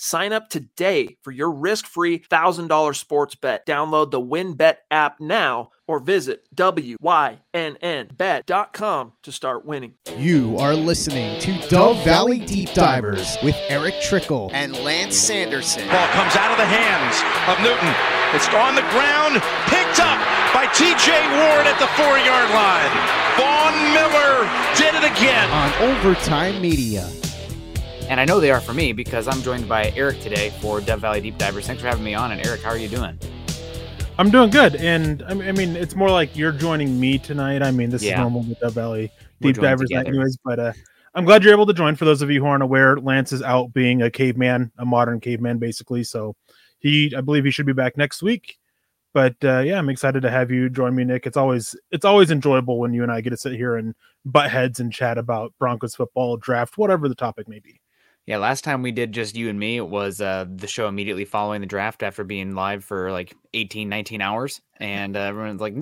Sign up today for your risk-free $1,000 sports bet. Download the WynnBET app now or visit wynnbet.com to start winning. You are listening to Dove Valley Deep Divers with Erick Trickel and Lance Sanderson. Ball comes out of the hands of Newton. It's on the ground, picked up by TJ Ward at the four yard line. Von Miller did it again. On Overtime Media. And I know they are for me because I'm joined by Eric today for Dove Valley Deep Divers. Thanks for having me on. And Eric, how are you doing? I'm doing good. And I mean, it's more like you're joining me tonight. I mean, this Yeah. is normal with Dove Valley Deep Divers, together. anyways. But uh, I'm glad you're able to join. For those of you who aren't aware, Lance is out being a caveman, a modern caveman, basically. So he, I believe, he should be back next week. But uh, yeah, I'm excited to have you join me, Nick. It's always it's always enjoyable when you and I get to sit here and butt heads and chat about Broncos football, draft, whatever the topic may be. Yeah, last time we did just you and me, it was uh, the show immediately following the draft after being live for like 18, 19 hours. And uh, everyone's like,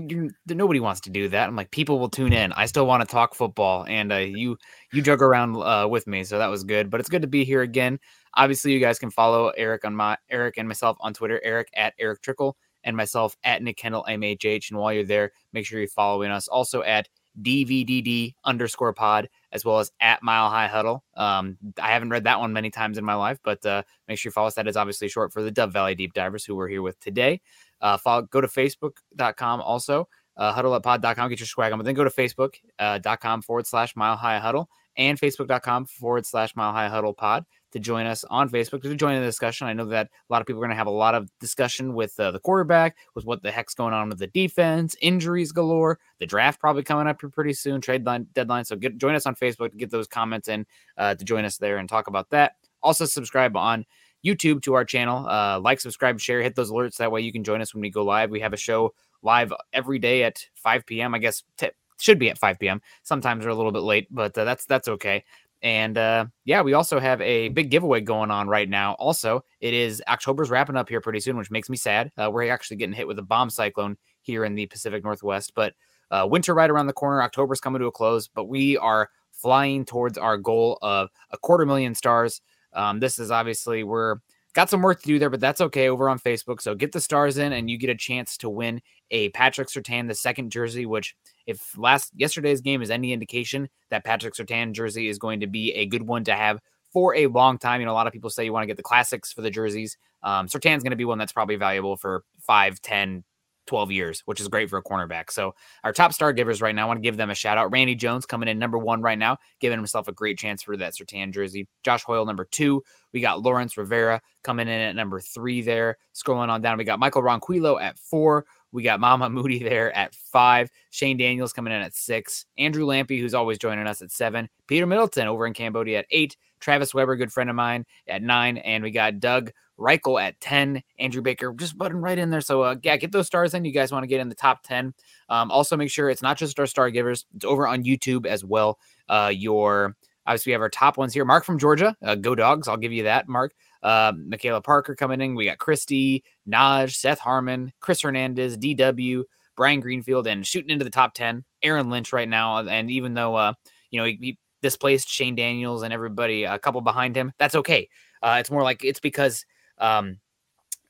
nobody wants to do that. I'm like, people will tune in. I still want to talk football. And uh, you you jug around uh, with me. So that was good. But it's good to be here again. Obviously, you guys can follow Eric on my Eric and myself on Twitter, Eric at Erick Trickel, and myself at Nick Kendell MHH. And while you're there, make sure you're following us also at DVDD underscore pod, as well as at Mile High Huddle. Um, I haven't read that one many times in my life, but uh, make sure you follow us. That is obviously short for the Dove Valley Deep Divers, who we're here with today. Uh, follow, go to facebook.com also, uh, huddleuppod.com, get your swag on, but then go to facebook.com forward slash Mile High Huddle and facebook.com forward slash Mile High Huddle pod to join us on Facebook to join the discussion. I know that a lot of people are going to have a lot of discussion with uh, the quarterback, with what the heck's going on with the defense, injuries galore, the draft probably coming up here pretty soon, trade line deadline. So get join us on Facebook to get those comments in uh, to join us there and talk about that. Also subscribe on YouTube to our channel. Uh, like, subscribe, share, hit those alerts. That way you can join us when we go live. We have a show live every day at 5 p.m. I guess t- should be at 5 p.m. Sometimes we're a little bit late, but uh, that's that's okay. And uh, yeah, we also have a big giveaway going on right now. Also, it is October's wrapping up here pretty soon, which makes me sad. Uh, we're actually getting hit with a bomb cyclone here in the Pacific Northwest, but uh, winter right around the corner. October's coming to a close, but we are flying towards our goal of a quarter million stars. Um, this is obviously we're got some work to do there, but that's okay over on Facebook. So get the stars in, and you get a chance to win a Patrick Surtain the second jersey, which if last yesterday's game is any indication that Patrick Surtain jersey is going to be a good one to have for a long time. You know, a lot of people say you want to get the classics for the jerseys. Um, Surtain's going to be one that's probably valuable for 5, 10, 12 years, which is great for a cornerback. So our top star givers right now, I want to give them a shout out. Randy Jones coming in number one right now, giving himself a great chance for that Surtain jersey. Josh Hoyle, number two. We got Lawrence Rivera coming in at number three there. Scrolling on down, we got Michael Ronquillo at four. We got Mama Moody there at five. Shane Daniels coming in at six. Andrew Lampy, who's always joining us at seven. Peter Middleton over in Cambodia at eight. Travis Weber, good friend of mine, at nine. And we got Doug Reichel at 10. Andrew Baker just button right in there. So, uh, yeah, get those stars in. You guys want to get in the top 10. Um, also, make sure it's not just our star givers, it's over on YouTube as well. Uh, your obviously, we have our top ones here. Mark from Georgia, uh, go dogs. I'll give you that, Mark. Uh, Michaela Parker coming in. We got Christy, Naj, Seth Harmon, Chris Hernandez, DW, Brian Greenfield, and shooting into the top 10, Aaron Lynch right now. And even though, uh, you know, he, he displaced Shane Daniels and everybody a couple behind him, that's okay. Uh, it's more like it's because um,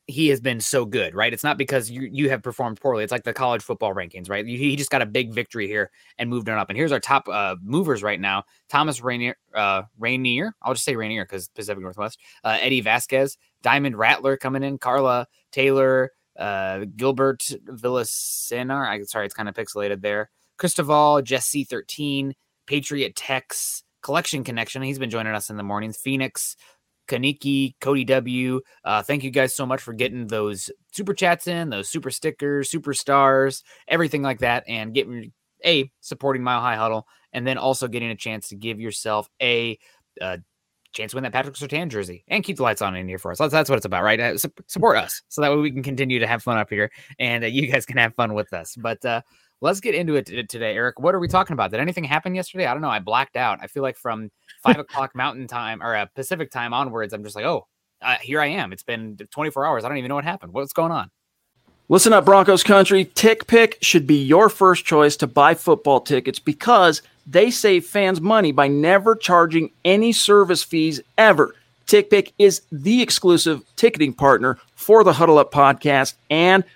he has been so good, right? It's not because you you have performed poorly. It's like the college football rankings, right? He just got a big victory here and moved on up. And here's our top uh, movers right now: Thomas Rainier, uh, Rainier. I'll just say Rainier because Pacific Northwest. Uh, Eddie Vasquez, Diamond Rattler coming in, Carla Taylor, uh, Gilbert Villasenar. I'm sorry, it's kind of pixelated there. Cristoval, Jesse thirteen, Patriot Tex, Collection Connection. He's been joining us in the mornings. Phoenix, Kaniki, Cody W. Uh, thank you guys so much for getting those super chats in, those super stickers, super stars, everything like that, and getting a supporting Mile High Huddle, and then also getting a chance to give yourself a uh, chance to win that Patrick Surtain jersey and keep the lights on in here for us. That's, that's what it's about, right? Uh, su- support us so that way we can continue to have fun up here and uh, you guys can have fun with us. But uh, let's get into it today, Eric. What are we talking about? Did anything happen yesterday? I don't know. I blacked out. I feel like from five o'clock Mountain Time or uh, Pacific Time onwards, I'm just like, oh, uh, here I am. It's been 24 hours. I don't even know what happened. What's going on? Listen up, Broncos country. TickPick should be your first choice to buy football tickets because they save fans money by never charging any service fees ever. TickPick is the exclusive ticketing partner for the Huddle Up podcast and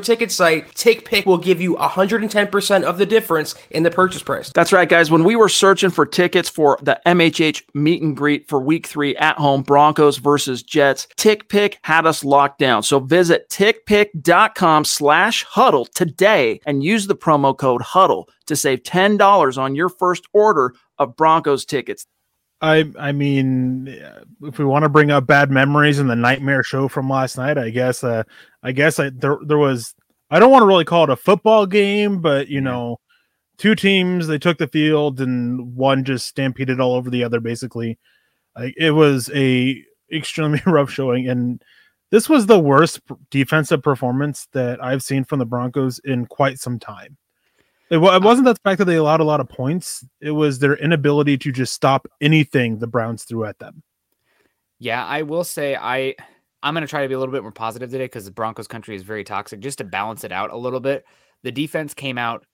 ticket site, TickPick will give you 110% of the difference in the purchase price. That's right, guys. When we were searching for tickets for the MHH meet and greet for week three at home, Broncos versus Jets, TickPick had us locked down. So visit tickpick.com slash huddle today and use the promo code huddle to save $10 on your first order of Broncos tickets. I I mean, if we want to bring up bad memories and the nightmare show from last night, I guess uh, I guess I, there there was I don't want to really call it a football game, but you know, two teams they took the field and one just stampeded all over the other. Basically, like it was a extremely rough showing, and this was the worst defensive performance that I've seen from the Broncos in quite some time. It, it wasn't that the fact that they allowed a lot of points; it was their inability to just stop anything the Browns threw at them. Yeah, I will say I I'm going to try to be a little bit more positive today because the Broncos country is very toxic. Just to balance it out a little bit, the defense came out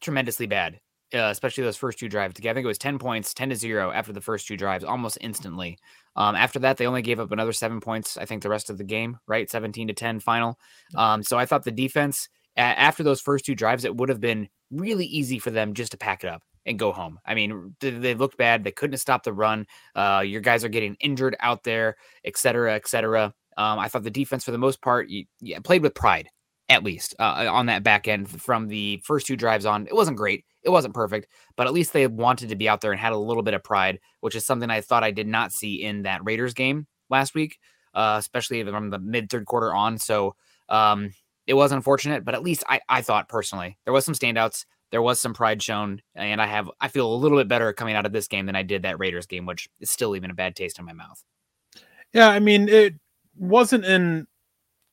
tremendously bad, uh, especially those first two drives. I think it was 10 points, 10 to 0 after the first two drives, almost instantly. Um, after that, they only gave up another seven points, I think, the rest of the game, right? 17 to 10 final. Um, so I thought the defense, a- after those first two drives, it would have been really easy for them just to pack it up and go home. I mean, they looked bad. They couldn't stop the run. Uh, your guys are getting injured out there, et cetera, et cetera. Um, I thought the defense, for the most part, you, played with pride, at least uh, on that back end from the first two drives on. It wasn't great. It wasn't perfect, but at least they wanted to be out there and had a little bit of pride, which is something I thought I did not see in that Raiders game last week, uh, especially from the mid third quarter on. So um, it was unfortunate, but at least I, I thought personally there was some standouts there was some pride shown, and I have I feel a little bit better coming out of this game than I did that Raiders game, which is still even a bad taste in my mouth. Yeah, I mean it wasn't an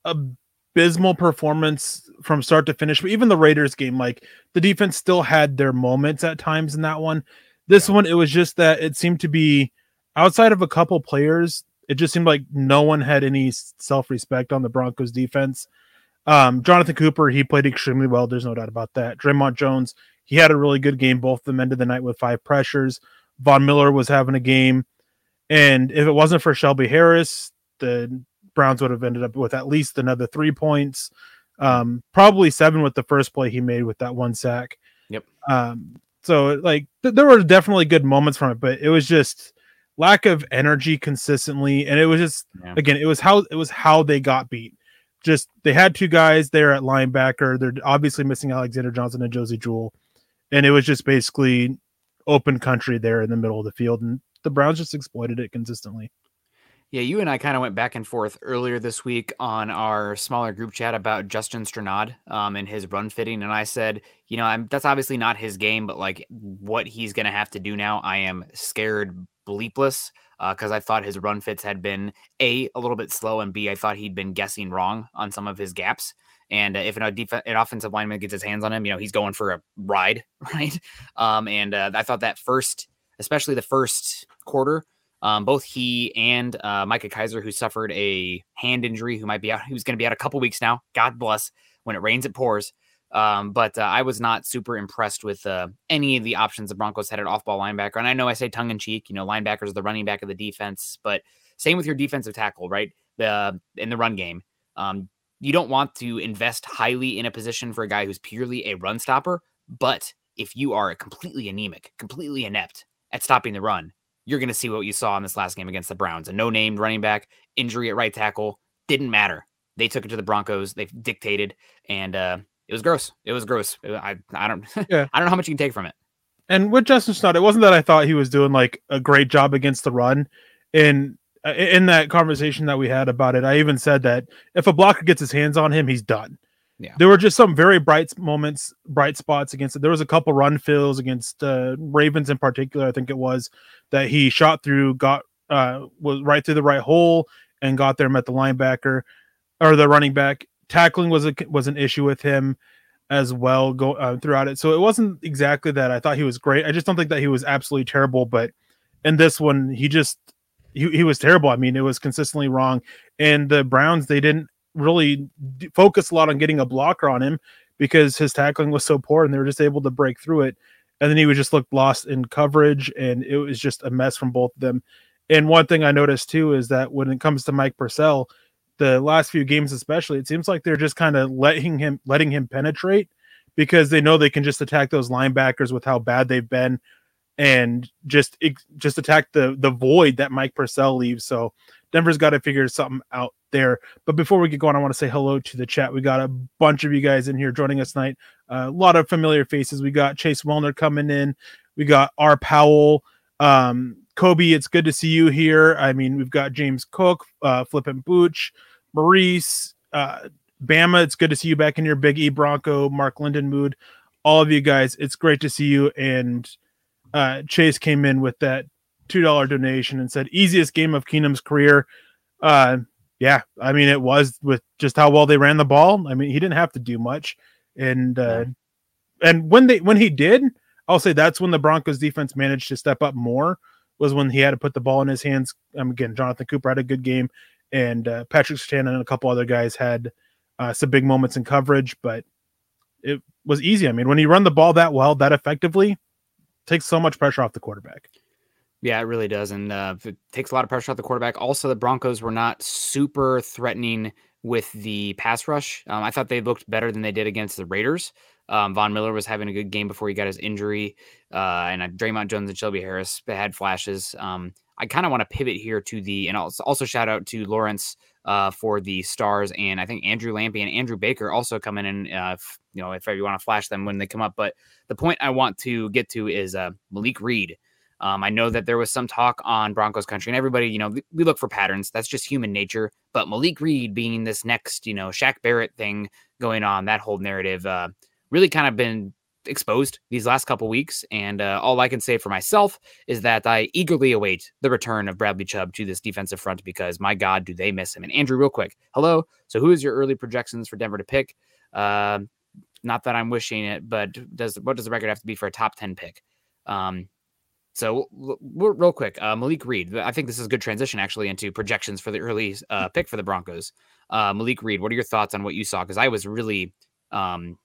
abysmal performance from start to finish, but even the Raiders game, like the defense still had their moments at times in that one. This yeah. one, it was just that it seemed to be outside of a couple players, it just seemed like no one had any self respect on the Broncos defense. Um, Jonathan Cooper, he played extremely well. There's no doubt about that. Dre'Mont Jones, he had a really good game. Both of them ended the night with five pressures. Von Miller was having a game. And if it wasn't for Shelby Harris, the Browns would have ended up with at least another three points. Um, probably seven with the first play he made with that one sack. Yep. Um, so like th- there were definitely good moments from it, but it was just lack of energy consistently, and it was just yeah. again, it was how it was how they got beat just they had two guys there at linebacker. They're obviously missing Alexander Johnson and Josey Jewell, and it was just basically open country there in the middle of the field, and the Browns just exploited it consistently. Yeah, you and I kind of went back and forth earlier this week on our smaller group chat about Justin Strnad um, and his run fitting, and I said, you know, I'm, that's obviously not his game, but like what he's going to have to do now, I am scared bleepless because uh, I thought his run fits had been a a little bit slow, and b I thought he'd been guessing wrong on some of his gaps. And uh, if an, def- an offensive lineman gets his hands on him, you know he's going for a ride, right? Um, and uh, I thought that first, especially the first quarter, um, both he and uh, Micah Kiser, who suffered a hand injury, who might be out, who's going to be out a couple weeks now. God bless. When it rains, it pours. Um, but uh, I was not super impressed with uh, any of the options the Broncos had at off ball linebacker. And I know I say tongue in cheek, you know, linebackers are the running back of the defense, but same with your defensive tackle, right? The in the run game. Um, you don't want to invest highly in a position for a guy who's purely a run stopper. But if you are completely anemic, completely inept at stopping the run, you're going to see what you saw in this last game against the Browns. A no named running back, injury at right tackle, didn't matter. They took it to the Broncos. They dictated, and uh, it was gross. It was gross. I I don't Yeah. I don't know how much you can take from it. And with Justin Snow, it wasn't that I thought he was doing like a great job against the run. And uh, in that conversation that we had about it, I even said that if a blocker gets his hands on him, he's done. Yeah. There were just some very bright moments, bright spots against it. There was a couple run fills against uh, Ravens in particular, I think it was, that he shot through, got uh was right through the right hole and got there, met the linebacker or the running back. Tackling was a was an issue with him as well go uh, throughout it. So it wasn't exactly that I thought he was great. I just don't think that he was absolutely terrible, but in this one he just he, he was terrible. I mean, it was consistently wrong. And the Browns they didn't really d- focus a lot on getting a blocker on him because his tackling was so poor and they were just able to break through it. And then he would just look lost in coverage and it was just a mess from both of them. And one thing I noticed too is that when it comes to Mike Purcell, the last few games especially, it seems like they're just kind of letting him letting him penetrate because they know they can just attack those linebackers with how bad they've been and just just attack the the void that Mike Purcell leaves. So Denver's got to figure something out there. But before we get going, I want to say hello to the chat. We got a bunch of you guys in here joining us tonight. Uh, a lot of familiar faces. We got Chase Wellner coming in. We got R. Powell. Um, Kobe, it's good to see you here. I mean, we've got James Cook, uh, Flippin' Booch, Maurice, uh, Bama. It's good to see you back in your Big E Bronco, Mark Linden mood. All of you guys, it's great to see you. And uh, Chase came in with that two dollar donation and said, "Easiest game of Keenum's career." Uh, yeah, I mean, it was with just how well they ran the ball. I mean, he didn't have to do much, and uh, and when they when he did, I'll say that's when the Broncos defense managed to step up more. Was when he had to put the ball in his hands. Um, again, Jonathan Cooper had a good game, and uh, Patrick Surtain and a couple other guys had uh, some big moments in coverage, but it was easy. I mean, when you run the ball that well, that effectively, takes so much pressure off the quarterback. Yeah, it really does, and uh, it takes a lot of pressure off the quarterback. Also, the Broncos were not super threatening with the pass rush. Um, I thought they looked better than they did against the Raiders. Um, Von Miller was having a good game before he got his injury, uh, and uh, Dre'Mont Jones and Shelby Harris had flashes. Um, I kind of want to pivot here to the, and also, also shout out to Lawrence uh, for the stars, and I think Andrew Lampy and Andrew Baker also come in. Uh, if, you know, if you want to flash them when they come up, but the point I want to get to is uh, Malik Reed. Um, I know that there was some talk on Broncos country, and everybody, you know, we look for patterns. That's just human nature. But Malik Reed being this next, you know, Shaq Barrett thing going on, that whole narrative, uh, really kind of been exposed these last couple weeks. And uh, all I can say for myself is that I eagerly await the return of Bradley Chubb to this defensive front because my God, do they miss him? And Andrew, real quick, hello. So, who is your early projections for Denver to pick? Uh, not that I'm wishing it, but does what does the record have to be for a top ten pick? Um, so, l- l- real quick, uh, Malik Reed. I think this is a good transition actually into projections for the early uh, pick for the Broncos. Uh, Malik Reed, what are your thoughts on what you saw? Because I was really um,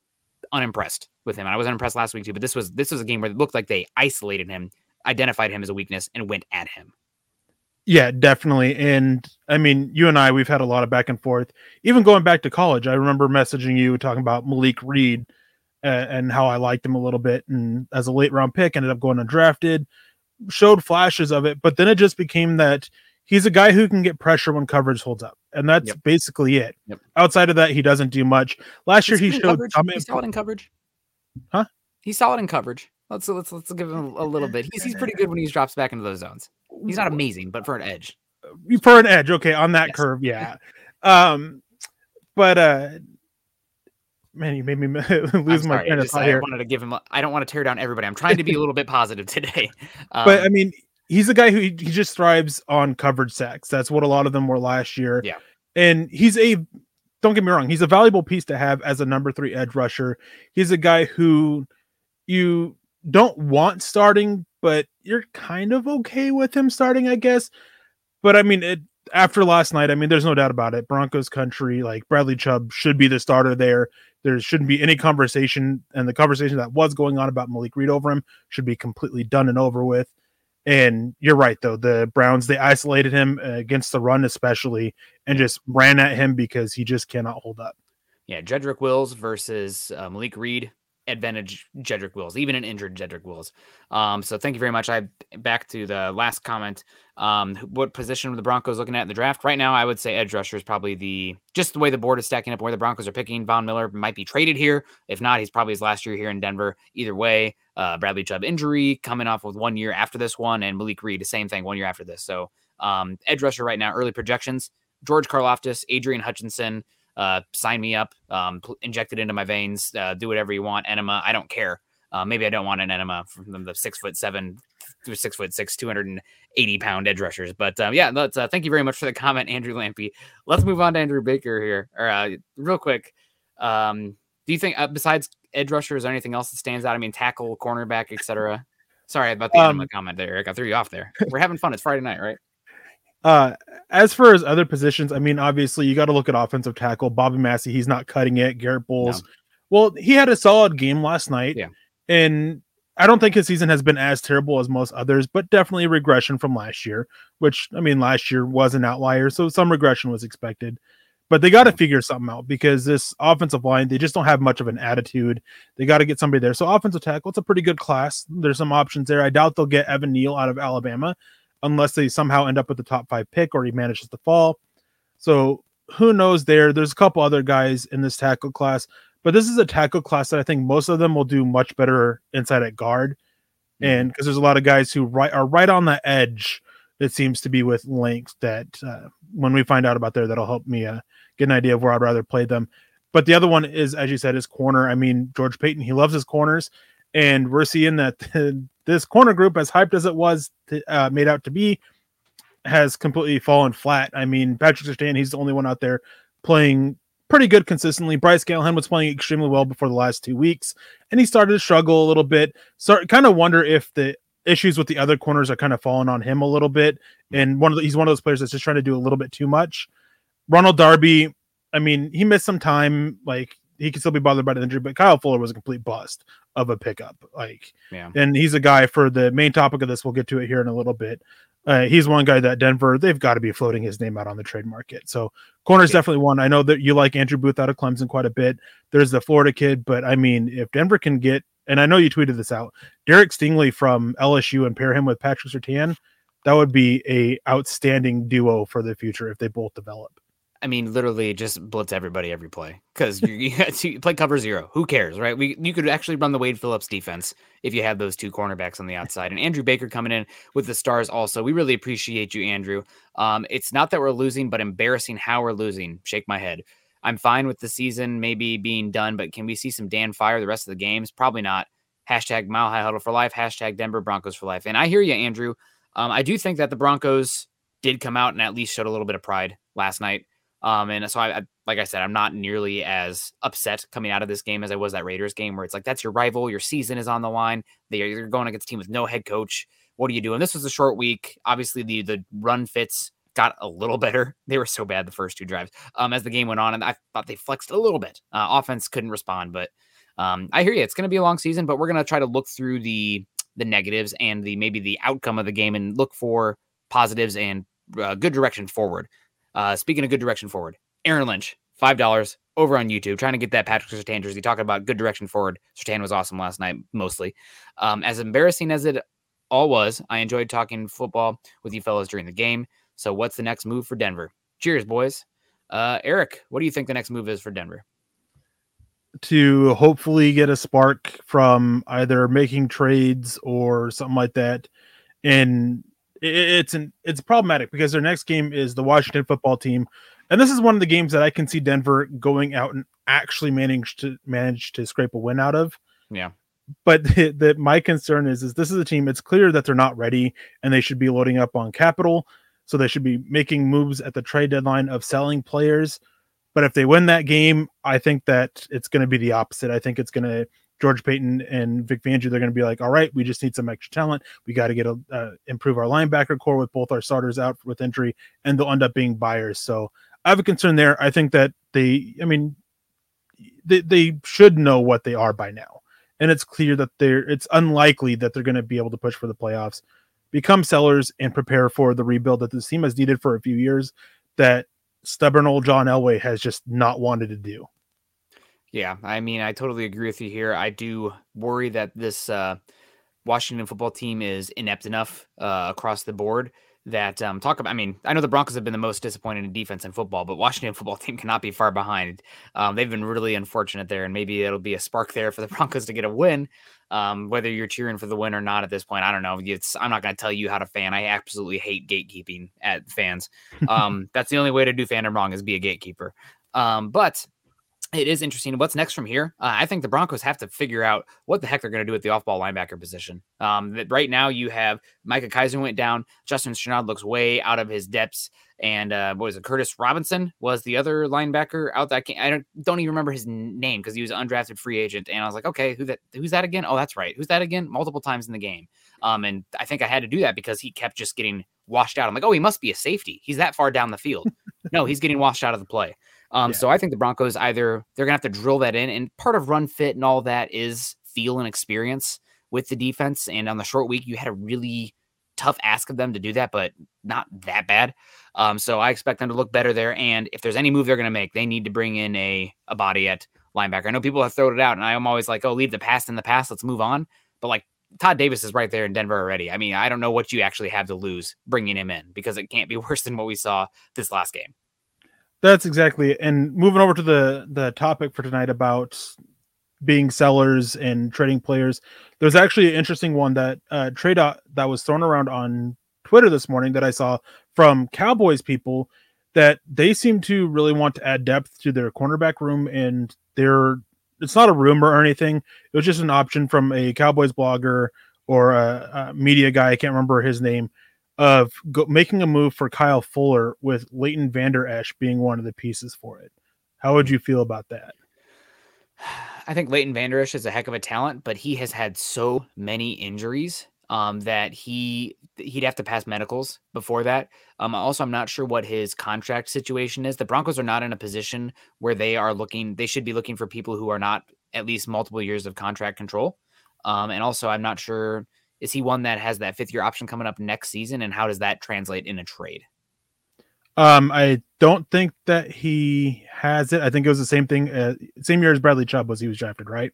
unimpressed with him. And I was unimpressed last week too, but this was this was a game where it looked like they isolated him, identified him as a weakness, and went at him. Yeah, definitely. And I mean, you and I, we've had a lot of back and forth. Even going back to college, I remember messaging you talking about Malik Reed and how I liked him a little bit. And as a late round pick, ended up going undrafted, showed flashes of it. But then it just became that he's a guy who can get pressure when coverage holds up. And that's Yep. basically it. Yep. Outside of that, he doesn't do much. Last year, he He's good in showed coverage. some He's solid in coverage. Huh? He's solid in coverage. Let's let's let's give him a little bit. He's he's pretty good when he drops back into those zones. He's not amazing, but for an edge. for an edge okay on that Yes. curve yeah um but uh man you made me lose my sorry, I train of just- thought I wanted to give him. a- I don't want to tear down everybody. I'm trying to be a little bit positive today. Um, but i mean he's a guy who he just thrives on coverage sacks. That's what a lot of them were last year. Yeah. and he's a don't get me wrong he's a valuable piece to have as a number three edge rusher. He's a guy who you don't want starting but you're kind of okay with him starting i guess. But i mean it after last night i mean there's no doubt about it. Broncos country like bradley chubb should be the starter there. There shouldn't be any conversation and the conversation that was going on about malik reed over him should be completely done and over with and you're right though the browns they isolated him uh, against the run especially and just ran at him because he just cannot hold up yeah, Jedrick Wills versus uh, Malik Reed. Advantage Jedrick Wills, even an injured Jedrick Wills. Um, so thank you very much. I back to the last comment. Um, what position are the Broncos looking at in the draft right now? I would say edge rusher is probably the just the way the board is stacking up, where the Broncos are picking. Von Miller might be traded here. If not, he's probably his last year here in Denver. Either way, uh, Bradley Chubb injury coming off with one year after this one, and Malik Reed the same thing one year after this. So um, edge rusher right now, early projections: George Karlaftis, Aidan Hutchinson uh, sign me up, um, inject it into my veins, uh, do whatever you want. Enema, I don't care. Uh, maybe I don't want an enema from the six foot seven through six foot six, 280 pound edge rushers. But um, yeah, let's uh, thank you very much for the comment, Andrew Lampy. Let's move on to Andrew Baker here. Or uh, real quick, um, do you think uh, besides edge rusher, is there anything else that stands out? I mean, tackle, cornerback, etc. Sorry about the um, comment there, Eric. I threw you off there. We're having fun. It's Friday night, right? Uh, as for his other positions, I mean, obviously you got to look at offensive tackle. Bobby Massie, he's not cutting it. Garrett Bolles, no. well, he had a solid game last night. Yeah. And I don't think his season has been as terrible as most others, but definitely regression from last year, which I mean, last year was an outlier. So some regression was expected. But they got to figure something out because this offensive line, they just don't have much of an attitude. They got to get somebody there. So offensive tackle, it's a pretty good class. There's some options there. I doubt they'll get Evan Neal out of Alabama unless they somehow end up with the top five pick or he manages to fall. So who knows there? There's a couple other guys in this tackle class, but this is a tackle class that I think most of them will do much better inside at guard. And because mm-hmm. there's a lot of guys who right are right on the edge, it seems to be with length that uh, when we find out about there, that'll help me uh, get an idea of where I'd rather play them. But the other one is, as you said, is corner. I mean, George Paton, he loves his corners, and we're seeing that this corner group, as hyped as it was to, uh, made out to be, has completely fallen flat. I mean, Patrick Surtain, he's the only one out there playing pretty good consistently. Bryce Callahan was playing extremely well before the last two weeks, and he started to struggle a little bit. Start kind of wonder if the issues with the other corners are kind of falling on him a little bit. And one of the, he's one of those players that's just trying to do a little bit too much. Ronald Darby, I mean, he missed some time. Like he could still be bothered by the injury, but Kyle Fuller was a complete bust of a pickup. Like, yeah. And he's a guy for the main topic of this. We'll get to it here in a little bit. Uh, he's one guy that Denver they've got to be floating his name out on the trade market. So corner's yeah. definitely one. I know that you like Andrew Booth out of Clemson quite a bit. There's the Florida kid, but I mean, if Denver can get, and I know you tweeted this out, Derek Stingley from LSU and pair him with Patrick Surtain, that would be a outstanding duo for the future if they both develop. I mean, literally just blitz everybody every play because you, you play cover zero. Who cares, right? We you could actually run the Wade Phillips defense if you had those two cornerbacks on the outside and Andrew Baker coming in with the stars. Also, we really appreciate you, Andrew. Um, it's not that we're losing, but embarrassing how we're losing. Shake my head. I'm fine with the season maybe being done, but can we see some Dan Fire the rest of the games? Probably not. Hashtag Mile High Huddle for life. Hashtag Denver Broncos for life. And I hear you, Andrew. Um, I do think that the Broncos did come out and at least showed a little bit of pride last night. Um, and so I, I, like I said, I'm not nearly as upset coming out of this game as I was that Raiders game, where it's like that's your rival, your season is on the line. They are, you're going against a team with no head coach. What are you doing? This was a short week. Obviously, the the run fits got a little better. They were so bad the first two drives um, as the game went on, and I thought they flexed a little bit. Uh, offense couldn't respond, but um, I hear you. It's going to be a long season, but we're going to try to look through the the negatives and the maybe the outcome of the game and look for positives and uh, good direction forward. Uh, speaking of good direction forward, Aaron Lynch, five dollars over on YouTube, trying to get that Patrick Surtain jersey. Talking about good direction forward. Surtain was awesome last night, mostly. Um, as embarrassing as it all was, I enjoyed talking football with you fellows during the game. So, what's the next move for Denver? Cheers, boys. Uh, Eric, what do you think the next move is for Denver? To hopefully get a spark from either making trades or something like that, and it's an it's problematic because their next game is the Washington football team, and this is one of the games that I can see Denver going out and actually manage to manage to scrape a win out of. Yeah. But the, the, my concern is is this is a team. It's clear that they're not ready, and they should be loading up on capital. So they should be making moves at the trade deadline of selling players. But if they win that game, I think that it's going to be the opposite. I think it's going to George Paton and Vic Fangio, they're going to be like, all right, we just need some extra talent. We got to get a uh, improve our linebacker core with both our starters out with injury, and they'll end up being buyers. So I have a concern there. I think that they, I mean, they they should know what they are by now, and it's clear that they're. It's unlikely that they're going to be able to push for the playoffs, become sellers, and prepare for the rebuild that this team has needed for a few years. That stubborn old John Elway has just not wanted to do. Yeah, I mean, I totally agree with you here. I do worry that this uh, Washington football team is inept enough uh, across the board that um, talk about. I mean, I know the Broncos have been the most disappointed in defense in football, but Washington football team cannot be far behind. Um, they've been really unfortunate there, and maybe it'll be a spark there for the Broncos to get a win. Um, whether you're cheering for the win or not at this point, I don't know. It's I'm not going to tell you how to fan. I absolutely hate gatekeeping at fans. Um, that's the only way to do fandom wrong is be a gatekeeper. Um, but it is interesting. What's next from here? Uh, I think the Broncos have to figure out what the heck they're going to do with the off-ball linebacker position. Um, that right now you have Micah Kiser went down. Justin Strnad looks way out of his depths. And uh, what was it? Curtis Robinson was the other linebacker out that I don't don't even remember his name because he was an undrafted free agent. And I was like, okay, who that? Who's that again? Oh, that's right. Who's that again? Multiple times in the game. Um, and I think I had to do that because he kept just getting washed out. I'm like, oh, he must be a safety. He's that far down the field. no, he's getting washed out of the play. Um, yeah. So I think the Broncos either they're gonna have to drill that in, and part of run fit and all that is feel and experience with the defense. And on the short week, you had a really tough ask of them to do that, but not that bad. Um, so I expect them to look better there. And if there's any move they're gonna make, they need to bring in a a body at linebacker. I know people have thrown it out, and I'm always like, oh, leave the past in the past, let's move on. But like Todd Davis is right there in Denver already. I mean, I don't know what you actually have to lose bringing him in because it can't be worse than what we saw this last game. That's exactly. It. And moving over to the the topic for tonight about being sellers and trading players, there's actually an interesting one that uh, trade out that was thrown around on Twitter this morning that I saw from Cowboys people that they seem to really want to add depth to their cornerback room and they're it's not a rumor or anything. It was just an option from a Cowboys blogger or a, a media guy. I can't remember his name of go, making a move for Kyle Fuller with Leighton Vander Esch being one of the pieces for it. How would you feel about that? I think Leighton Vander Esch is a heck of a talent, but he has had so many injuries um, that he he'd have to pass medicals before that. Um, also, I'm not sure what his contract situation is. The Broncos are not in a position where they are looking. They should be looking for people who are not at least multiple years of contract control. Um, and also, I'm not sure is he one that has that fifth year option coming up next season? And how does that translate in a trade? Um, I don't think that he has it. I think it was the same thing, uh, same year as Bradley Chubb was. He was drafted, right?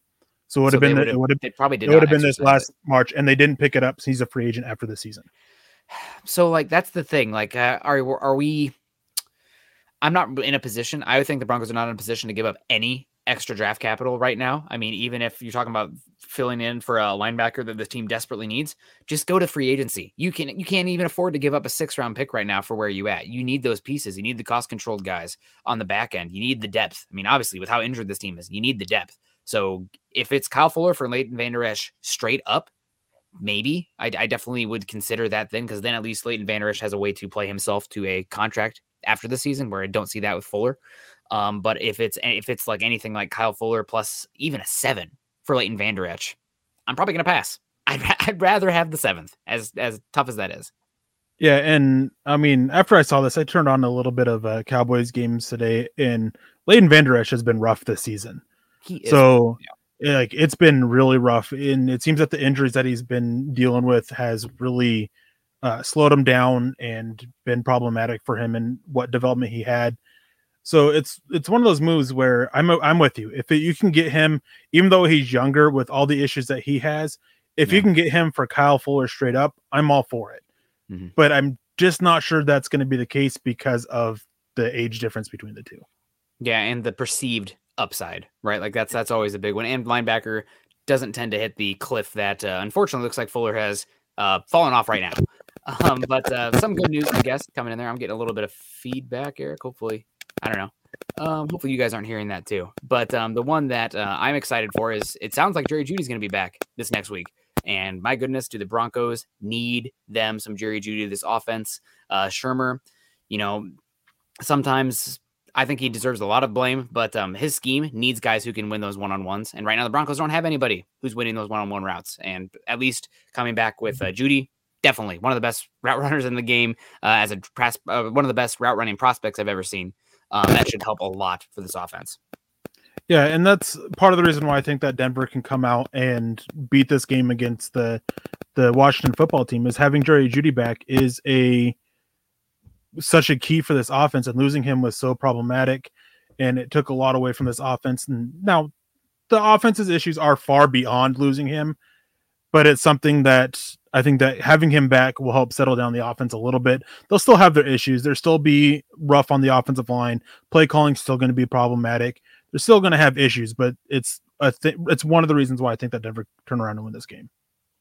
So it would have been. The, it would have. probably did. It would have been this last it. March, and they didn't pick it up. So he's a free agent after the season. So, like, that's the thing. Like, uh, are are we? I'm not in a position. I would think the Broncos are not in a position to give up any extra draft capital right now. I mean, even if you're talking about filling in for a linebacker that the team desperately needs, just go to free agency. You can you can't even afford to give up a six round pick right now for where you at. You need those pieces. You need the cost controlled guys on the back end. You need the depth. I mean, obviously, with how injured this team is, you need the depth. So if it's Kyle Fuller for Leighton Vander Esch straight up, maybe I, I definitely would consider that then because then at least Leighton Vander Esch has a way to play himself to a contract after the season where I don't see that with Fuller. Um, but if it's if it's like anything like Kyle Fuller plus even a seven for Leighton Vander Esch, I'm probably gonna pass. I'd, I'd rather have the seventh, as as tough as that is. Yeah, and I mean, after I saw this, I turned on a little bit of uh, Cowboys games today, and Leighton Vander Esch has been rough this season. He so, yeah. like, it's been really rough, and it seems that the injuries that he's been dealing with has really uh, slowed him down and been problematic for him and what development he had. So it's it's one of those moves where I'm I'm with you. If it, you can get him, even though he's younger with all the issues that he has, if yeah. you can get him for Kyle Fuller straight up, I'm all for it. Mm-hmm. But I'm just not sure that's going to be the case because of the age difference between the two. Yeah, and the perceived upside, right? Like that's that's always a big one. And linebacker doesn't tend to hit the cliff that uh, unfortunately looks like Fuller has uh, fallen off right now. Um, but uh, some good news, I guess, coming in there. I'm getting a little bit of feedback, Eric. Hopefully, I don't know. Um, hopefully you guys aren't hearing that too. But um, the one that uh, I'm excited for is it sounds like Jerry Jeudy's going to be back this next week. And my goodness, do the Broncos need them some Jerry Jeudy this offense? Uh, Shurmur, you know, sometimes I think he deserves a lot of blame, but um, his scheme needs guys who can win those one on ones. And right now, the Broncos don't have anybody who's winning those one on one routes. And at least coming back with uh, Jeudy, definitely one of the best route runners in the game, uh, as a uh, one of the best route running prospects I've ever seen. Um, that should help a lot for this offense. Yeah, and that's part of the reason why I think that Denver can come out and beat this game against the the Washington football team is having Jerry Jeudy back is a such a key for this offense, and losing him was so problematic. and it took a lot away from this offense. And now the offense's issues are far beyond losing him, but it's something that I think that having him back will help settle down the offense a little bit. They'll still have their issues. They'll still be rough on the offensive line. Play calling still going to be problematic. They're still going to have issues, but it's a th- it's one of the reasons why I think that Denver turn around and win this game.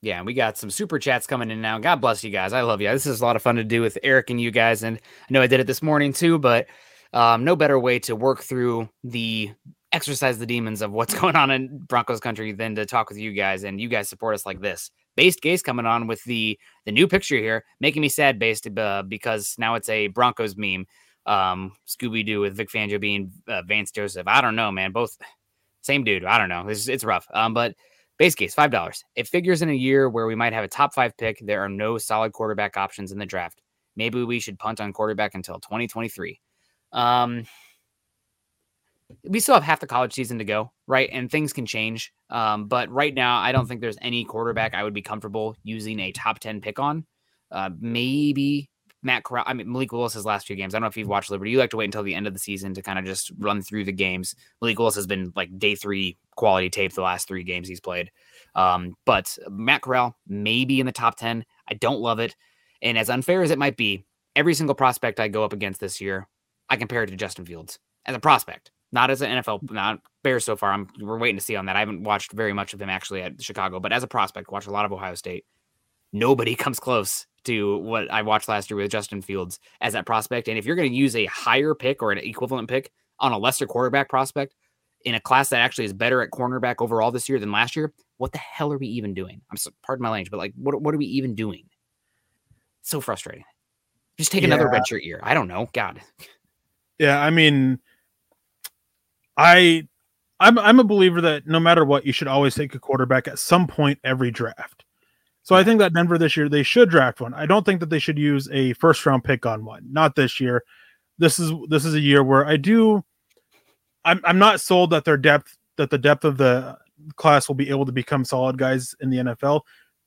Yeah, we got some super chats coming in now. God bless you guys. I love you. This is a lot of fun to do with Eric and you guys, and I know I did it this morning too, but um, no better way to work through the exercise the demons of what's going on in Broncos country than to talk with you guys, and you guys support us like this. Based Gaze coming on with the the new picture here, making me sad, based uh, because now it's a Broncos meme. Um, Scooby Doo with Vic Fangio being uh, Vance Joseph. I don't know, man. Both same dude. I don't know. It's, it's rough. Um, but base case five dollars. It figures in a year where we might have a top five pick. There are no solid quarterback options in the draft. Maybe we should punt on quarterback until 2023. Um, we still have half the college season to go, right? And things can change. Um, but right now, I don't think there's any quarterback I would be comfortable using a top 10 pick on. Uh, maybe Matt Corral. I mean, Malik Willis's last few games. I don't know if you've watched Liberty. You like to wait until the end of the season to kind of just run through the games. Malik Willis has been like day three quality tape the last three games he's played. Um, but Matt Corral, maybe in the top 10. I don't love it. And as unfair as it might be, every single prospect I go up against this year, I compare it to Justin Fields as a prospect not as an NFL, not Bears so far. I'm we're waiting to see on that. I haven't watched very much of him actually at Chicago, but as a prospect, watch a lot of Ohio State. Nobody comes close to what I watched last year with Justin Fields as that prospect. And if you're going to use a higher pick or an equivalent pick on a lesser quarterback prospect in a class that actually is better at cornerback overall this year than last year, what the hell are we even doing? I'm so, pardon my language, but like, what what are we even doing? so frustrating. Just take yeah. another redshirt year. I don't know. God. Yeah, I mean, I I'm I'm a believer that no matter what, you should always take a quarterback at some point every draft. So I think that Denver this year they should draft one. I don't think that they should use a first round pick on one. Not this year. This is this is a year where I do I'm I'm not sold that their depth that the depth of the class will be able to become solid guys in the NFL,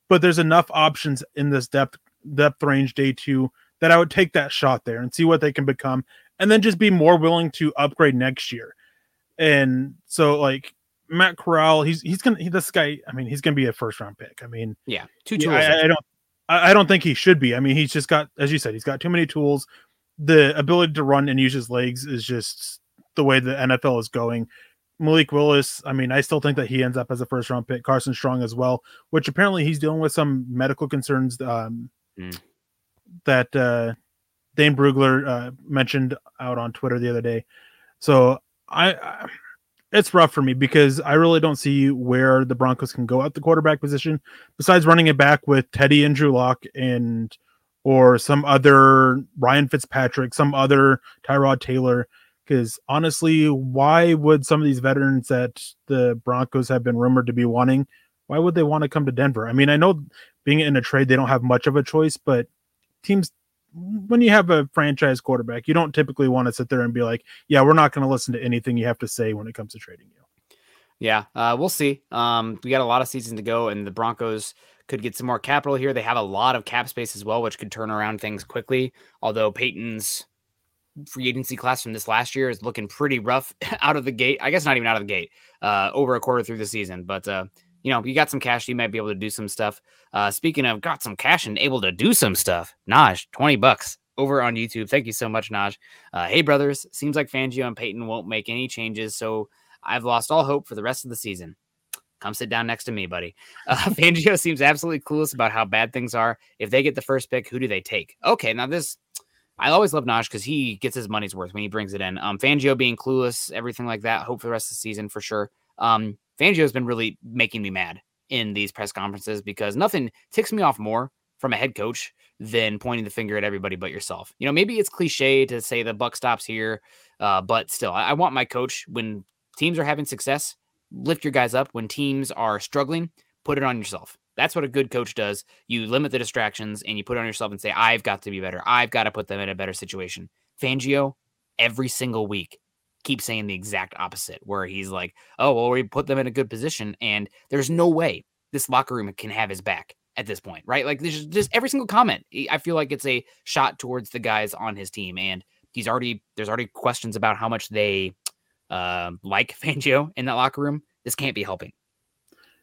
but there's enough options in this depth depth range day 2 that I would take that shot there and see what they can become and then just be more willing to upgrade next year and so like Matt Corral, he's he's gonna he, this guy. I mean, he's gonna be a first round pick. I mean, yeah, two tools. I, I, don't I, I don't think he should be. I mean, he's just got as you said, he's got too many tools. The ability to run and use his legs is just the way the NFL is going. Malik Willis, I mean, I still think that he ends up as a first round pick. Carson Strong as well, which apparently he's dealing with some medical concerns um, mm. that uh, Dane Brugler uh, mentioned out on Twitter the other day. So I, I it's rough for me because I really don't see where the Broncos can go at the quarterback position besides running it back with Teddy and Drew Lock and or some other Ryan Fitzpatrick, some other Tyrod Taylor. Because honestly, why would some of these veterans that the Broncos have been rumored to be wanting, why would they want to come to Denver? I mean, I know being in a trade, they don't have much of a choice, but teams when you have a franchise quarterback, you don't typically want to sit there and be like, "Yeah, we're not going to listen to anything you have to say when it comes to trading you." Yeah, uh, we'll see. Um, we got a lot of season to go, and the Broncos could get some more capital here. They have a lot of cap space as well, which could turn around things quickly. Although Paton's free agency class from this last year is looking pretty rough out of the gate. I guess not even out of the gate, uh, over a quarter through the season, but. Uh, you know, you got some cash, you might be able to do some stuff. Uh, speaking of got some cash and able to do some stuff, Naj, 20 bucks over on YouTube. Thank you so much, Naj. Uh, hey, brothers, seems like Fangio and Paton won't make any changes, so I've lost all hope for the rest of the season. Come sit down next to me, buddy. Uh, Fangio seems absolutely clueless about how bad things are. If they get the first pick, who do they take? Okay, now this, I always love Naj because he gets his money's worth when he brings it in. Um, Fangio being clueless, everything like that. Hope for the rest of the season for sure. Um, Fangio has been really making me mad in these press conferences because nothing ticks me off more from a head coach than pointing the finger at everybody but yourself. You know, maybe it's cliche to say the buck stops here, uh, but still, I, I want my coach when teams are having success, lift your guys up. When teams are struggling, put it on yourself. That's what a good coach does. You limit the distractions and you put it on yourself and say, I've got to be better. I've got to put them in a better situation. Fangio, every single week, keep saying the exact opposite, where he's like, oh, well, we put them in a good position. And there's no way this locker room can have his back at this point, right? Like, there's just every single comment. I feel like it's a shot towards the guys on his team. And he's already, there's already questions about how much they uh, like Fangio in that locker room, this can't be helping.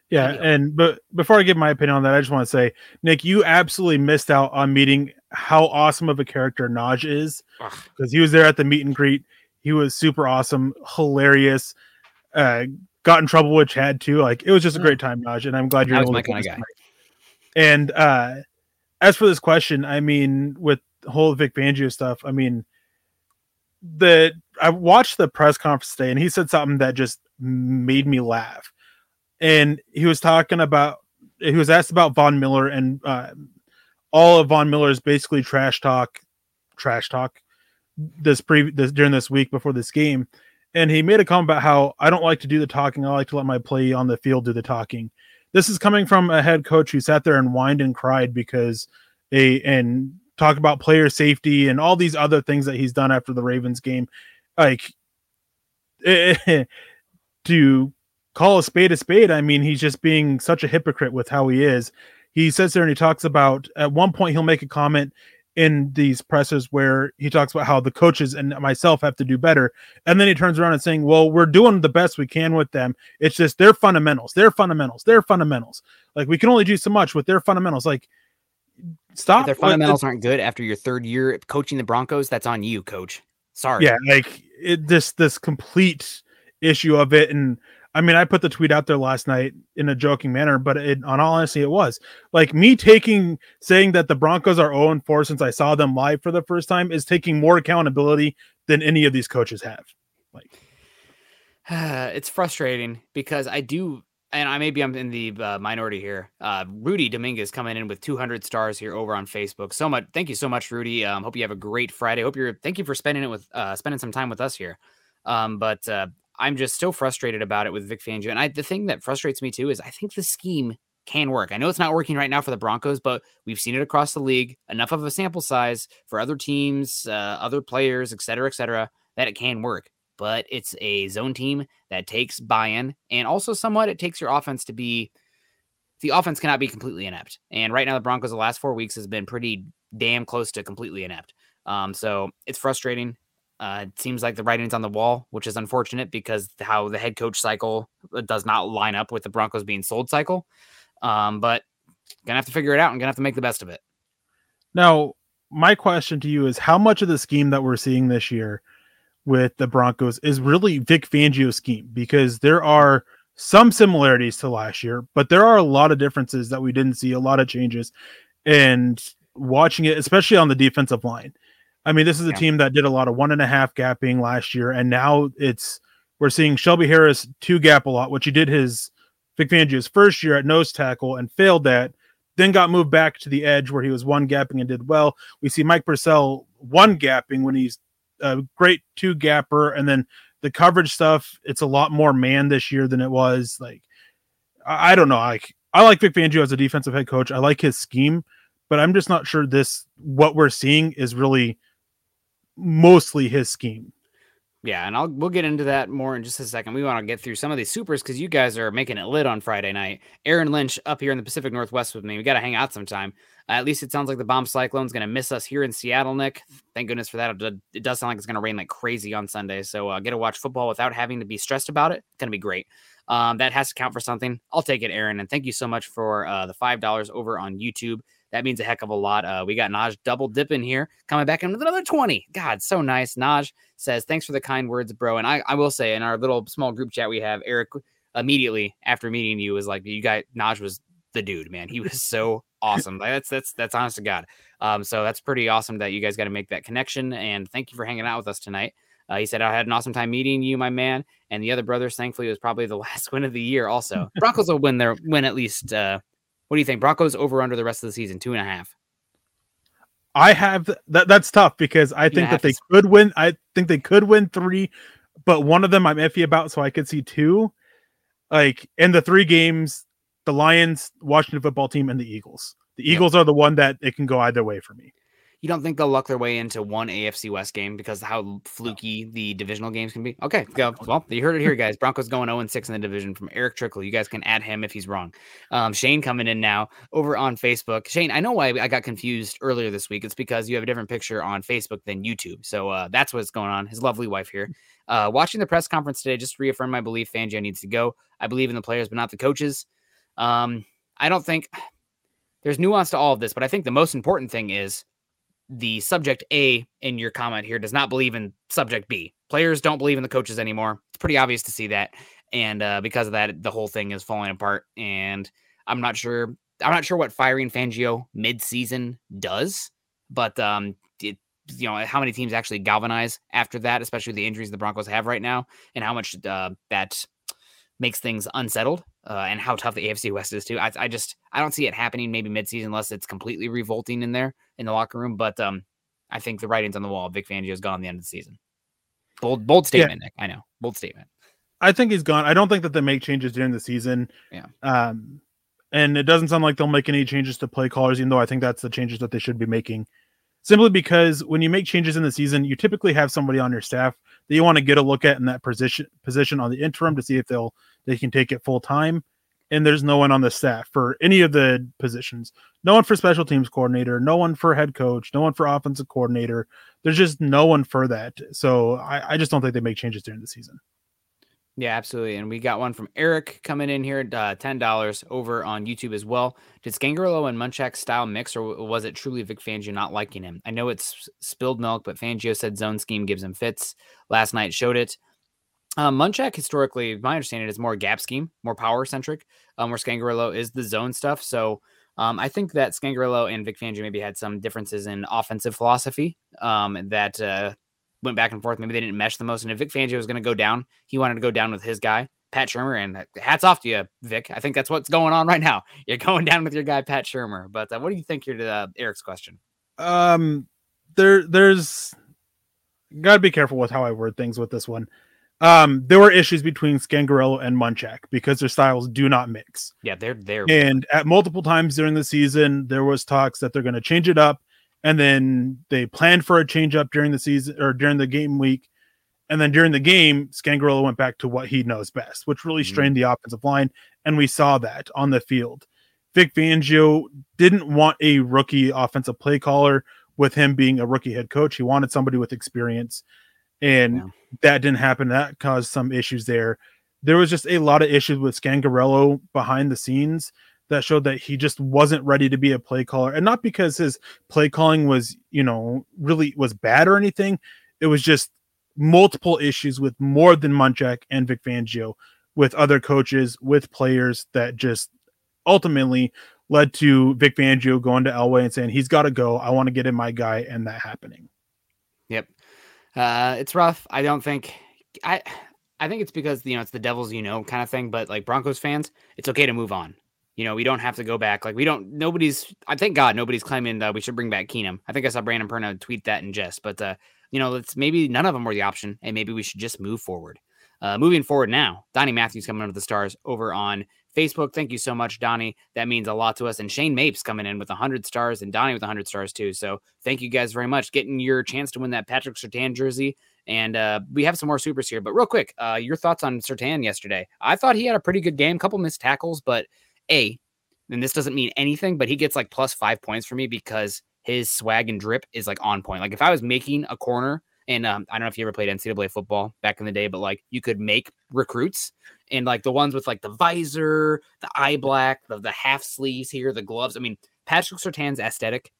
Yeah, and but before I give my opinion on that, I just want to say, Nick, you absolutely missed out on meeting how awesome of a character Naj is because he was there at the meet and greet. He was super awesome, hilarious. Uh, got in trouble with Chad too. Like it was just a great time, Naj, and I'm glad you're able my to kinda guy. tonight. And uh, as for this question, I mean, with the whole Vic Fangio stuff, I mean, the I watched the press conference today, and he said something that just made me laugh. And he was talking about he was asked about Von Miller and uh, all of Von Miller's basically trash talk, trash talk this pre this during this week before this game, and he made a comment about how I don't like to do the talking. I like to let my play on the field do the talking. This is coming from a head coach who sat there and whined and cried because a and talk about player safety and all these other things that he's done after the Ravens game. Like to call a spade a spade, I mean, he's just being such a hypocrite with how he is. He sits there and he talks about at one point he'll make a comment in these presses where he talks about how the coaches and myself have to do better. And then he turns around and saying, Well, we're doing the best we can with them. It's just their fundamentals, their fundamentals, their fundamentals. Like we can only do so much with their fundamentals. Like stop. If their fundamentals aren't good after your third year coaching the Broncos, that's on you, coach. Sorry. yeah like it this this complete issue of it and i mean i put the tweet out there last night in a joking manner but it on all honesty it was like me taking saying that the broncos are 0 4 since i saw them live for the first time is taking more accountability than any of these coaches have like it's frustrating because I do, and I maybe I'm in the uh, minority here. Uh, Rudy Dominguez coming in with 200 stars here over on Facebook. So much, thank you so much, Rudy. Um, hope you have a great Friday. Hope you're. Thank you for spending it with uh, spending some time with us here. Um, but uh, I'm just so frustrated about it with Vic Fangio, and I the thing that frustrates me too is I think the scheme can work. I know it's not working right now for the Broncos, but we've seen it across the league. Enough of a sample size for other teams, uh, other players, et cetera, et cetera, that it can work. But it's a zone team that takes buy-in, and also somewhat it takes your offense to be. The offense cannot be completely inept, and right now the Broncos the last four weeks has been pretty damn close to completely inept. Um, so it's frustrating. Uh, it seems like the writing's on the wall, which is unfortunate because how the head coach cycle uh, does not line up with the Broncos being sold cycle. Um, but gonna have to figure it out and gonna have to make the best of it. now my question to you is how much of the scheme that we're seeing this year with the broncos is really vic fangio's scheme because there are some similarities to last year but there are a lot of differences that we didn't see a lot of changes and watching it especially on the defensive line i mean this is a Yeah. team that did a lot of one and a half gapping last year and now it's we're seeing shelby harris two gap a lot which he did his vic fangio's first year at nose tackle and failed that then got moved back to the edge where he was one gapping and did well. We see Mike Purcell one gapping when he's a great two gapper, and then the coverage stuff. It's a lot more man this year than it was. Like I, I don't know. Like I like Vic Fangio as a defensive head coach. I like his scheme, but I'm just not sure this what we're seeing is really mostly his scheme. Yeah, and I'll we'll get into that more in just a second. We want to get through some of these supers because you guys are making it lit on Friday night. Aaron Lynch up here in the Pacific Northwest with me. We got to hang out sometime. Uh, at least it sounds like the bomb cyclone's going to miss us here in Seattle, Nick. Thank goodness for that. It, does sound like it's going to rain like crazy on Sunday. So uh, get to watch football without having to be stressed about it. It's going to be great. Um, that has to count for something. I'll take it, Aaron. And thank you so much for uh, the $5 over on YouTube. That means a heck of a lot. Uh, we got Naj double dipping here, coming back in with another 20. God, so nice. Naj says, Thanks for the kind words, bro. And I, I will say, in our little small group chat we have, Erick immediately after meeting you was like, You got Naj was the dude, man. He was so awesome. Like, that's that's that's honest to God. Um, so that's pretty awesome that you guys got to make that connection. And thank you for hanging out with us tonight. Uh, he said, I had an awesome time meeting you, my man. And the other brothers, thankfully, it was probably the last win of the year, also. Broncos will win their win at least. Uh, what do you think? Broncos over under the rest of the season, two and a half. I have that. That's tough because I Two think that they is- could win. I think they could win three, but one of them I'm iffy about, so I could see two. Like in the three games, the Lions, Washington football team, and the Eagles. The Yep. Eagles are the one that it can go either way for me. You don't think they'll luck their way into one AFC West game because how fluky the divisional games can be? Okay, go. Well, you heard it here, guys. Broncos going 0 6 in the division from Erick Trickel. You guys can add him if he's wrong. Um, Shane coming in now over on Facebook. Shane, I know why I got confused earlier this week. It's because you have a different picture on Facebook than YouTube. So uh, that's what's going on. His lovely wife here. Uh, watching the press conference today just reaffirmed my belief Fangio needs to go. I believe in the players, but not the coaches. Um, I don't think there's nuance to all of this, but I think the most important thing is the subject A in your comment here does not believe in subject B. Players don't believe in the coaches anymore. It's pretty obvious to see that, and uh, because of that, the whole thing is falling apart. And I'm not sure. I'm not sure what firing Fangio mid-season does, but um, it, you know how many teams actually galvanize after that, especially the injuries the Broncos have right now, and how much uh, that makes things unsettled uh, and how tough the AFC West is too. I, I, just I don't see it happening maybe midseason unless it's completely revolting in there in the locker room. But um, I think the writing's on the wall. Vic Fangio is gone at the end of the season. Bold bold statement, yeah. Nick. I know bold statement. I think he's gone. I don't think that they make changes during the season. Yeah. Um, and it doesn't sound like they'll make any changes to play callers, even though I think that's the changes that they should be making. Simply because when you make changes in the season, you typically have somebody on your staff that you want to get a look at in that position position on the interim to see if they'll they can take it full time. And there's no one on the staff for any of the positions. No one for special teams coordinator, no one for head coach, no one for offensive coordinator. There's just no one for that. So I, I just don't think they make changes during the season. Yeah, absolutely. And we got one from Eric coming in here, uh, ten dollars over on YouTube as well. Did Scangarello and Munchak style mix, or was it truly Vic Fangio not liking him? I know it's spilled milk, but Fangio said zone scheme gives him fits. Last night showed it. Um, Munchak historically, my understanding is more gap scheme, more power centric, um, where Scangarello is the zone stuff. So um, I think that Scangarello and Vic Fangio maybe had some differences in offensive philosophy um, that uh, went back and forth. Maybe they didn't mesh the most. And if Vic Fangio was going to go down, he wanted to go down with his guy, Pat Shurmur. And hats off to you, Vic. I think that's what's going on right now. You're going down with your guy, Pat Shurmur. But uh, what do you think here to uh, Eric's question? Um, there, there's got to be careful with how I word things with this one. Um, there were issues between Scangarello and Munchak because their styles do not mix. Yeah, they're there. And at multiple times during the season, there was talks that they're going to change it up and then they planned for a change up during the season or during the game week. And then during the game, Scangarello went back to what he knows best, which really mm-hmm. strained mm-hmm. the offensive line. And we saw that on the field. Vic Fangio didn't want a rookie offensive play caller with him being a rookie head coach. He wanted somebody with experience. And yeah. that didn't happen. That caused some issues there. There was just a lot of issues with Scangarello behind the scenes that showed that he just wasn't ready to be a play caller. And not because his play calling was you know really was bad or anything. It was just multiple issues with more than Munchak and Vic Fangio with other coaches with players that just ultimately led to Vic Fangio going to Elway and saying he's got to go. I want to get in my guy and that happening. Yep. Uh it's rough. I don't think I I think it's because you know it's the devil's you know kind of thing but like Broncos fans it's okay to move on you know, we don't have to go back. Like we don't. Nobody's. I thank God nobody's claiming that we should bring back Keenum. I think I saw Brandon Perna tweet that in jest. But uh, you know, let's maybe none of them were the option, and maybe we should just move forward. Uh, moving forward now, Donnie Matthews coming under the stars over on Facebook. Thank you so much, Donnie. That means a lot to us. And Shane Mapes coming in with 100 stars and Donnie with 100 stars too. So thank you guys very much. Getting your chance to win that Patrick Surtain jersey. And uh, we have some more supers here. But real quick, uh, your thoughts on Surtain yesterday? I thought he had a pretty good game, couple missed tackles, but A, and this doesn't mean anything, but he gets like plus five points for me because his swag and drip is like on point. Like if I was making a corner, and um, I don't know if you ever played NCAA football back in the day, but like you could make recruits and like the ones with like the visor, the eye black, the, the half sleeves here, the gloves. I mean, Patrick Surtain's aesthetic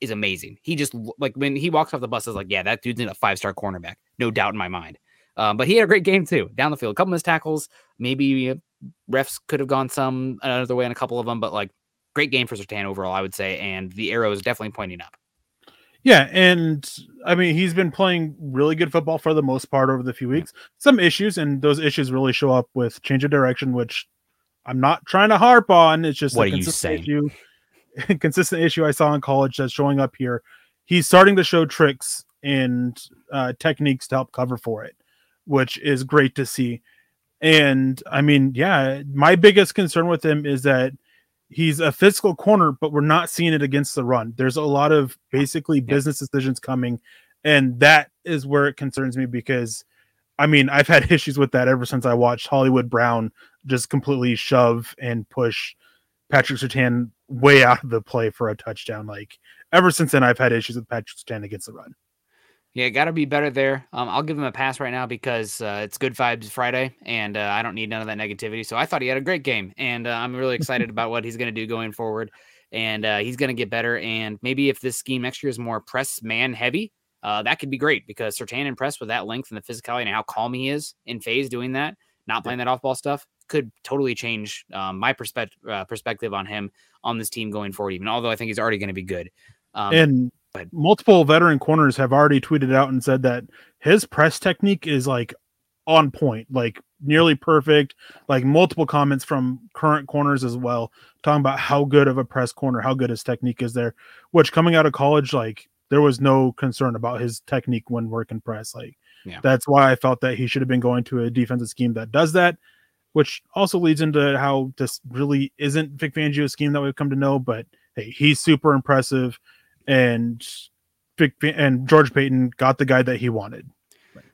is amazing. He just like when he walks off the bus, is like, yeah, that dude's in a five star cornerback, no doubt in my mind. Um, but he had a great game too, down the field, a couple missed tackles, maybe refs could have gone some another way in a couple of them, but like great game for Surtain overall, I would say, and the arrow is definitely pointing up. Yeah, and I mean he's been playing really good football for the most part over the few weeks. Some issues, and those issues really show up with change of direction, which I'm not trying to harp on. It's just what a consistent issue. consistent issue I saw in college that's showing up here. He's starting to show tricks and uh, techniques to help cover for it, which is great to see. And I mean, yeah, my biggest concern with him is that he's a physical corner, but we're not seeing it against the run. There's a lot of basically business decisions coming, and that is where it concerns me because I mean, I've had issues with that ever since I watched Hollywood Brown just completely shove and push Patrick Surtain way out of the play for a touchdown. Like ever since then, I've had issues with Patrick Surtain against the run. Yeah, got to be better there. Um, I'll give him a pass right now because uh, it's Good Vibes Friday, and uh, I don't need none of that negativity. So I thought he had a great game, and uh, I'm really excited about what he's going to do going forward. And uh, he's going to get better. And maybe if this scheme next year is more press man heavy, uh, that could be great because Surtain impressed with that length and the physicality and how calm he is in phase doing that, not playing that off ball stuff could totally change um, my perspective uh, perspective on him on this team going forward. Even although I think he's already going to be good. Um, and multiple veteran corners have already tweeted out and said that his press technique is like on point, like nearly perfect. Like multiple comments from current corners as well, talking about how good of a press corner, how good his technique is there. Which coming out of college, like there was no concern about his technique when working press. Like yeah. that's why I felt that he should have been going to a defensive scheme that does that. Which also leads into how this really isn't Vic Fangio's scheme that we've come to know, but hey, he's super impressive and and George Paton got the guy that he wanted.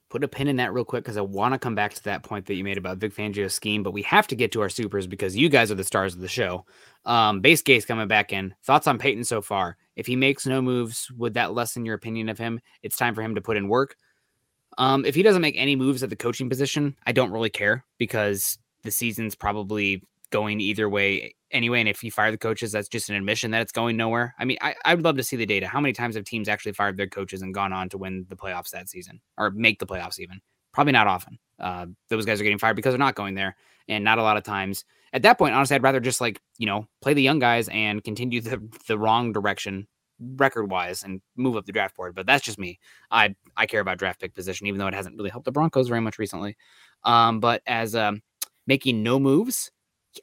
Put a pin in that real quick because I want to come back to that point that you made about Vic Fangio's scheme, but we have to get to our supers because you guys are the stars of the show. Um, base case coming back in. Thoughts on Paton so far? If he makes no moves, would that lessen your opinion of him? It's time for him to put in work. Um, if he doesn't make any moves at the coaching position, I don't really care because the season's probably going either way anyway. And if you fire the coaches, that's just an admission that it's going nowhere. I mean, I, I would love to see the data. How many times have teams actually fired their coaches and gone on to win the playoffs that season or make the playoffs even? Probably not often. Uh, those guys are getting fired because they're not going there. And not a lot of times at that point, honestly, I'd rather just like, you know, play the young guys and continue the, the wrong direction record wise and move up the draft board. But that's just me. I, I care about draft pick position, even though it hasn't really helped the Broncos very much recently. Um, but as um, making no moves,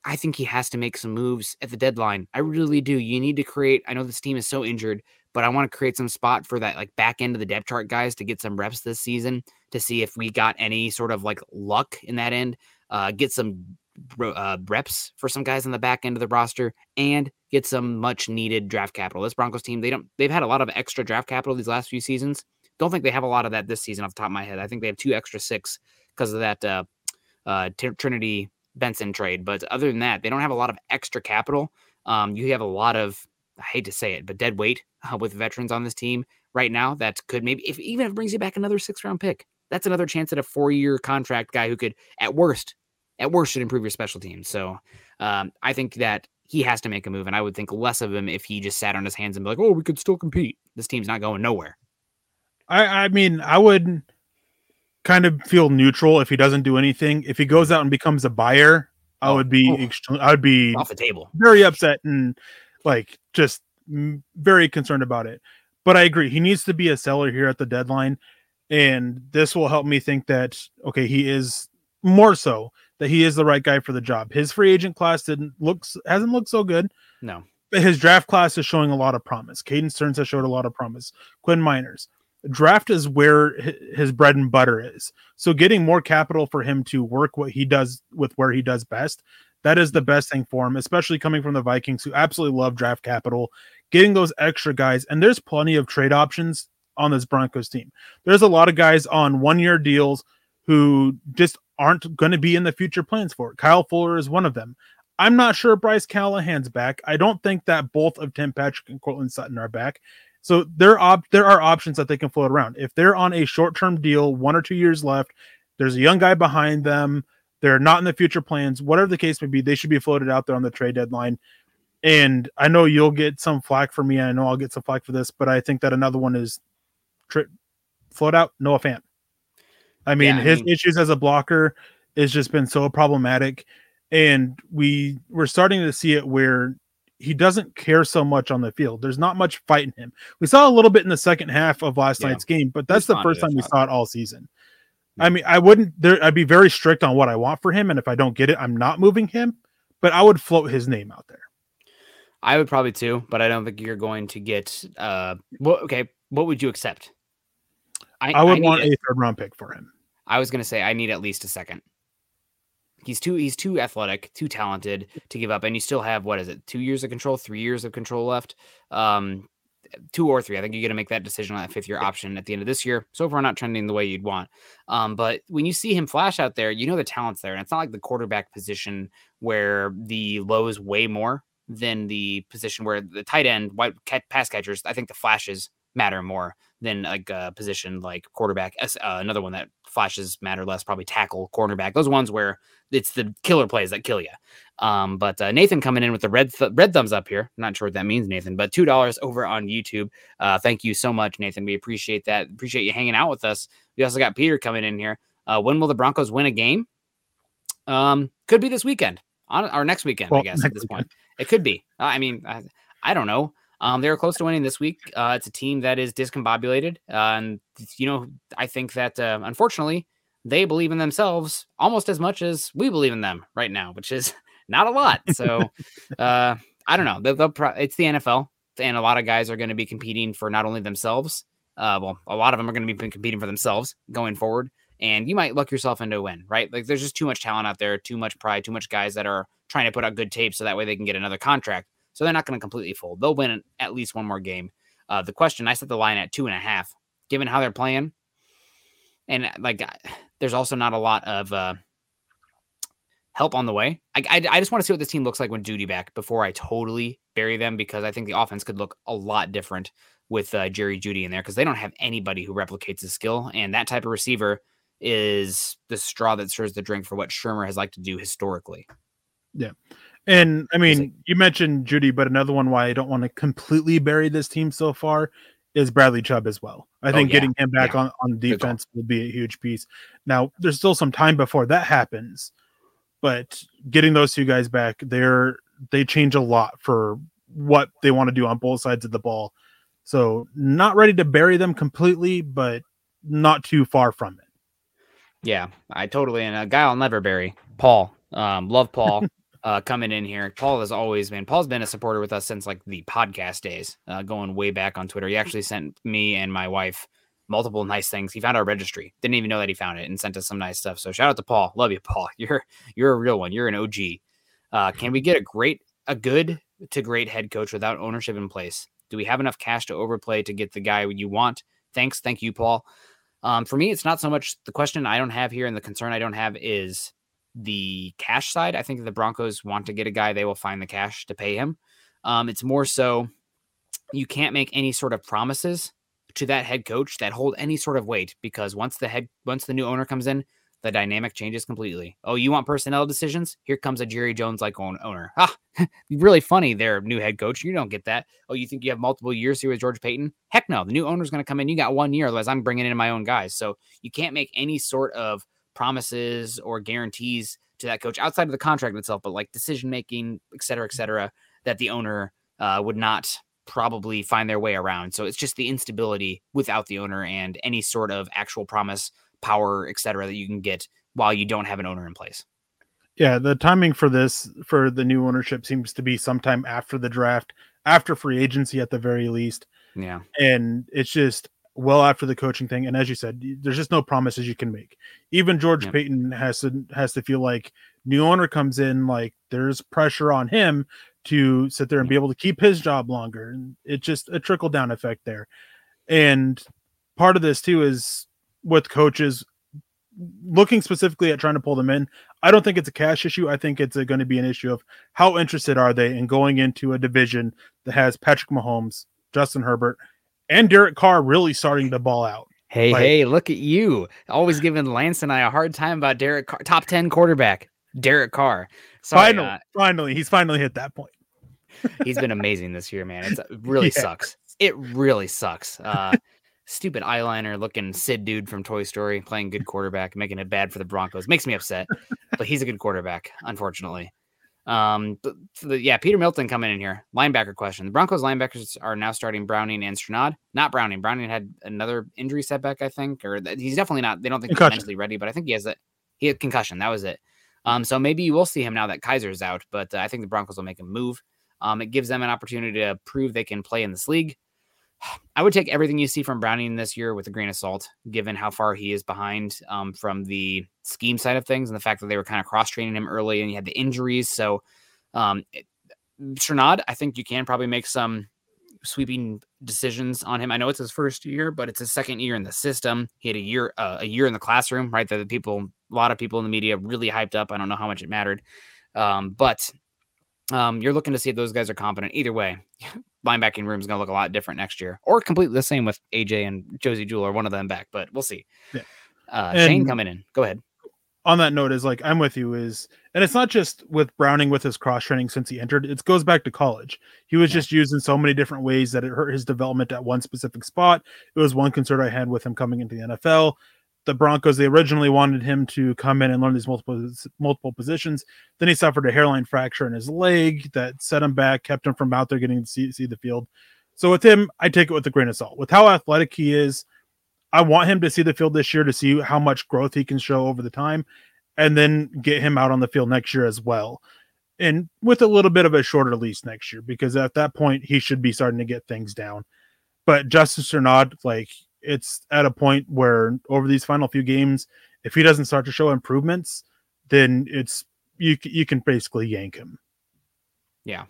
I think he has to make some moves at the deadline. I really do. You need to create. I know this team is so injured, but I want to create some spot for that like back end of the depth chart guys to get some reps this season to see if we got any sort of like luck in that end. Uh, get some uh, reps for some guys on the back end of the roster and get some much needed draft capital. This Broncos team, they don't. They've had a lot of extra draft capital these last few seasons. Don't think they have a lot of that this season off the top of my head. I think they have two extra six because of that uh, uh, Trinity Benson trade. But other than that, they don't have a lot of extra capital. Um, you have a lot of, I hate to say it, but dead weight uh, with veterans on this team right now that could maybe, if even if it brings you back another six round pick, that's another chance at a four year contract guy who could, at worst, at worst, should improve your special teams. So um, I think that he has to make a move, and I would think less of him if he just sat on his hands and be like, "Oh, we could still compete." This team's not going nowhere. I, I mean, I would kind of feel neutral if he doesn't do anything. If he goes out and becomes a buyer, I would be oh, I would be off the table, very upset and like just very concerned about it. But I agree, he needs to be a seller here at the deadline, and this will help me think that okay, he is more so that he is the right guy for the job. His free agent class didn't looks hasn't looked so good. No. But his draft class is showing a lot of promise. Caden Sterns has showed a lot of promise. Quinn Meinerz draft is where his bread and butter is. So getting more capital for him to work what he does with where he does best, that is the mm-hmm. best thing for him, especially coming from the Vikings who absolutely love draft capital, getting those extra guys. And there's plenty of trade options on this Broncos team. There's a lot of guys on one year deals who just aren't going to be in the future plans for it. Kyle Fuller is one of them. I'm not sure Bryce Callahan's back. I don't think that both of Tim Patrick and Courtland Sutton are back. So there op- there are options that they can float around. If they're on a short term deal, one or two years left, there's a young guy behind them. They're not in the future plans. Whatever the case may be, they should be floated out there on the trade deadline. And I know you'll get some flack for me. I know I'll get some flack for this, but I think that another one is tri- float out Noah Fant. I mean, yeah, I his mean- issues as a blocker has just been so problematic, and we we're starting to see it where he doesn't care so much on the field. There's not much fighting him. We saw a little bit in the second half of last yeah. night's game, but that's He's the first time we saw it all season. Yeah. I mean, I wouldn't there I'd be very strict on what I want for him and if I don't get it, I'm not moving him, but I would float his name out there. I would probably too, but I don't think you're going to get uh well okay, what would you accept? I, I would I want a, a third round pick for him. I was going to say I need at least a second He's too he's too athletic, too talented to give up. And you still have what is it, two years of control, three years of control left. Um, two or three. I think you're going to make that decision on that fifth year option at the end of this year. So far, not trending the way you'd want. Um, but when you see him flash out there, you know the talent's there, and it's not like the quarterback position where the low is way more than the position where the tight end, white pass catchers. I think the flashes matter more than like a position like quarterback. Uh, another one that flashes matter less, probably tackle, cornerback. Those ones where it's the killer plays that kill you. Um, but uh, Nathan coming in with the red th- red thumbs up here. I'm not sure what that means, Nathan, but two dollars over on YouTube. Uh, thank you so much, Nathan. We appreciate that. Appreciate you hanging out with us. We also got Peter coming in here. Uh, when will the Broncos win a game? Um, could be this weekend on or next weekend, well, I guess. At this weekend. point, it could be. I mean, I, I don't know. Um, they were close to winning this week. Uh, it's a team that is discombobulated, uh, and you know, I think that uh, unfortunately they believe in themselves almost as much as we believe in them right now, which is not a lot. So, uh, I don't know. They'll, they'll pro- it's the NFL, and a lot of guys are going to be competing for not only themselves. Uh, well, a lot of them are going to be competing for themselves going forward, and you might luck yourself into a win, right? Like, there's just too much talent out there, too much pride, too much guys that are trying to put out good tape so that way they can get another contract. So they're not going to completely fold. They'll win at least one more game. Uh, the question I set the line at two and a half, given how they're playing, and like there's also not a lot of uh, help on the way. I, I, I just want to see what this team looks like when Jeudy back before I totally bury them because I think the offense could look a lot different with uh, Jerry Jeudy in there because they don't have anybody who replicates his skill, and that type of receiver is the straw that stirs the drink for what Shurmur has liked to do historically. Yeah. And I mean, you mentioned Jeudy, but another one why I don't want to completely bury this team so far is Bradley Chubb as well. I oh, think yeah. getting him back yeah. on, on defense will be a huge piece. Now, there's still some time before that happens, but getting those two guys back, they're they change a lot for what they want to do on both sides of the ball. So, not ready to bury them completely, but not too far from it. Yeah, I totally and a guy I'll never bury, Paul. Um, love Paul. Uh, coming in here. Paul has always been Paul's been a supporter with us since like the podcast days, uh, going way back on Twitter. He actually sent me and my wife multiple nice things. He found our registry, didn't even know that he found it, and sent us some nice stuff. So shout out to Paul. Love you, Paul. You're you're a real one. You're an OG. Uh, can we get a great, a good to great head coach without ownership in place? Do we have enough cash to overplay to get the guy you want? Thanks, thank you, Paul. Um, for me, it's not so much the question I don't have here, and the concern I don't have is the cash side, I think the Broncos want to get a guy, they will find the cash to pay him. Um, it's more so you can't make any sort of promises to that head coach that hold any sort of weight because once the head once the new owner comes in, the dynamic changes completely. Oh, you want personnel decisions? Here comes a Jerry Jones like owner. Ah, really funny there, new head coach. You don't get that. Oh, you think you have multiple years here with George Paton? Heck no. The new owner's going to come in. You got one year, otherwise I'm bringing in my own guys. So you can't make any sort of promises or guarantees to that coach outside of the contract itself, but like decision making, et cetera, et cetera, that the owner uh, would not probably find their way around. So it's just the instability without the owner and any sort of actual promise, power, et cetera, that you can get while you don't have an owner in place. Yeah, the timing for this for the new ownership seems to be sometime after the draft, after free agency at the very least. Yeah. And it's just well after the coaching thing. And as you said, there's just no promises you can make. Even George yep. Paton has to has to feel like new owner comes in, like there's pressure on him to sit there and be able to keep his job longer. And it's just a trickle down effect there. And part of this too is with coaches looking specifically at trying to pull them in. I don't think it's a cash issue. I think it's going to be an issue of how interested are they in going into a division that has Patrick Mahomes, Justin Herbert, and Derek Carr really starting to ball out. Hey, like, hey, look at you. Always giving Lance and I a hard time about Derek Carr, top 10 quarterback, Derek Carr. Sorry, finally, uh, finally, he's finally hit that point. he's been amazing this year, man. It's, it really yeah. sucks. It really sucks. Uh, stupid eyeliner looking Sid dude from Toy Story playing good quarterback, making it bad for the Broncos. Makes me upset, but he's a good quarterback, unfortunately. Um, but the, yeah, Peter Milton coming in here. Linebacker question. The Broncos linebackers are now starting Browning and Strnad. Not Browning. Browning had another injury setback, I think, or he's definitely not. They don't think concussion. he's mentally ready, but I think he has that. He had concussion. That was it. Um, so maybe you will see him now that Kiser's out, but uh, I think the Broncos will make a move. Um, it gives them an opportunity to prove they can play in this league. I would take everything you see from Browning this year with a grain of salt, given how far he is behind um, from the scheme side of things and the fact that they were kind of cross training him early and he had the injuries. So, um, Strnad, I think you can probably make some sweeping decisions on him. I know it's his first year, but it's his second year in the system. He had a year uh, a year in the classroom, right? That the people, a lot of people in the media really hyped up. I don't know how much it mattered, um, but um, you're looking to see if those guys are competent. Either way, linebacking room is going to look a lot different next year, or completely the same with AJ and Josey Jewell or one of them back. But we'll see. Yeah. Uh, Shane coming in. Go ahead. On that note, is like I'm with you. Is and it's not just with Browning with his cross training since he entered. It goes back to college. He was yeah. just used in so many different ways that it hurt his development at one specific spot. It was one concern I had with him coming into the NFL the Broncos they originally wanted him to come in and learn these multiple multiple positions. Then he suffered a hairline fracture in his leg that set him back, kept him from out there getting to see, see the field. So with him, I take it with a grain of salt. With how athletic he is, I want him to see the field this year to see how much growth he can show over the time, and then get him out on the field next year as well. And with a little bit of a shorter lease next year, because at that point he should be starting to get things down. But Justice or not, like it's at a point where over these final few games, if he doesn't start to show improvements, then it's you you can basically yank him. Yeah.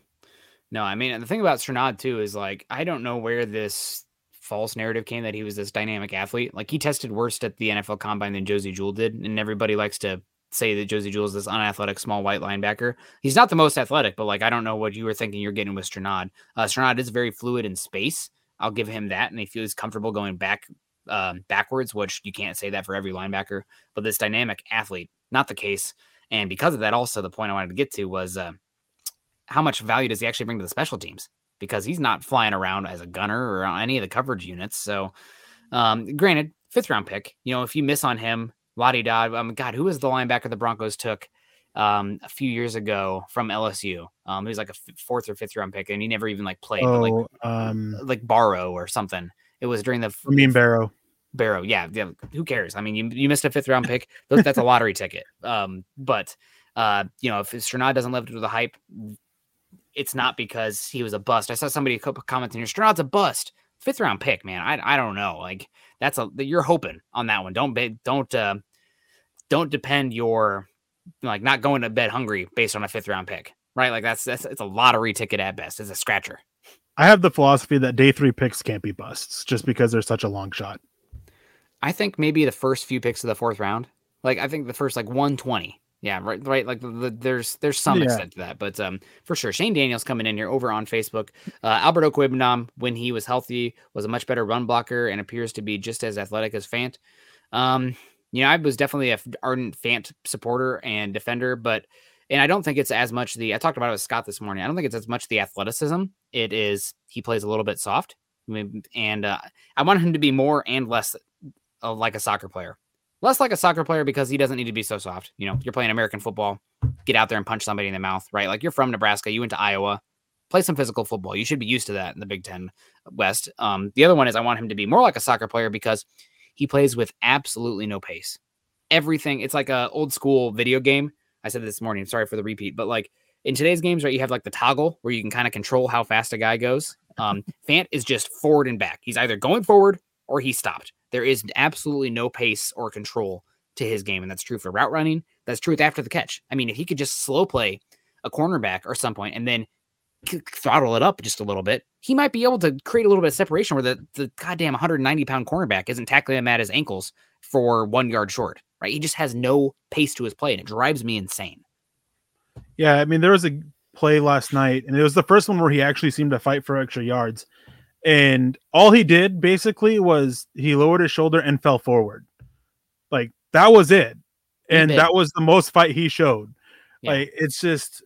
No, I mean, the thing about Strnad too is like I don't know where this false narrative came that he was this dynamic athlete. Like he tested worse at the NFL Combine than Josey Jewell did, and everybody likes to say that Josey Jewell is this unathletic small white linebacker. He's not the most athletic, but like I don't know what you were thinking you're getting with Strnad. Uh, is very fluid in space, I'll give him that, and he feels comfortable going back um, backwards, which you can't say that for every linebacker. But this dynamic athlete, not the case. And because of that, also the point I wanted to get to was uh, how much value does he actually bring to the special teams? Because he's not flying around as a gunner or on any of the coverage units. So, um, granted, fifth round pick. You know, if you miss on him, Lottie Dodd. Um, God, who was the linebacker the Broncos took? Um, a few years ago from LSU. Um, he was like a f- fourth or fifth round pick, and he never even like played, oh, like um, like Barrow or something. It was during the. I mean Barrow. Barrow, yeah, yeah. Who cares? I mean, you you missed a fifth round pick. That's a lottery ticket. Um, but uh, you know, if Strnad doesn't live up to the hype, it's not because he was a bust. I saw somebody commenting here, Strnad's a bust. Fifth round pick, man. I I don't know. Like that's a you're hoping on that one. Don't don't uh, don't depend your like not going to bed hungry based on a fifth round pick, right? Like that's that's it's a lottery ticket at best. It's a scratcher. I have the philosophy that day three picks can't be busts just because they're such a long shot. I think maybe the first few picks of the fourth round, like I think the first like 120. Yeah, right, right. Like the, the, there's there's some yeah. extent to that, but um, for sure, Shane Daniels coming in here over on Facebook. Uh, Albert Okwuegbunam, when he was healthy, was a much better run blocker and appears to be just as athletic as Fant. Um, you know, I was definitely a ardent Fant supporter and defender, but and I don't think it's as much the I talked about it with Scott this morning. I don't think it's as much the athleticism. It is he plays a little bit soft, and uh, I want him to be more and less uh, like a soccer player. Less like a soccer player because he doesn't need to be so soft. You know, you're playing American football, get out there and punch somebody in the mouth, right? Like you're from Nebraska, you went to Iowa, play some physical football. You should be used to that in the Big Ten West. Um, the other one is I want him to be more like a soccer player because he plays with absolutely no pace. Everything, it's like a old school video game. I said this morning, sorry for the repeat, but like in today's games, right, you have like the toggle where you can kind of control how fast a guy goes. Um, Fant is just forward and back. He's either going forward or he stopped. There is absolutely no pace or control to his game, and that's true for route running. That's true with after the catch. I mean, if he could just slow play a cornerback or some point and then throttle it up just a little bit, he might be able to create a little bit of separation where the, the goddamn 190 pound cornerback isn't tackling him at his ankles for one yard short, right? He just has no pace to his play and it drives me insane. Yeah. I mean, there was a play last night and it was the first one where he actually seemed to fight for extra yards. And all he did basically was he lowered his shoulder and fell forward. Like that was it. And that was the most fight he showed. Yeah. Like it's just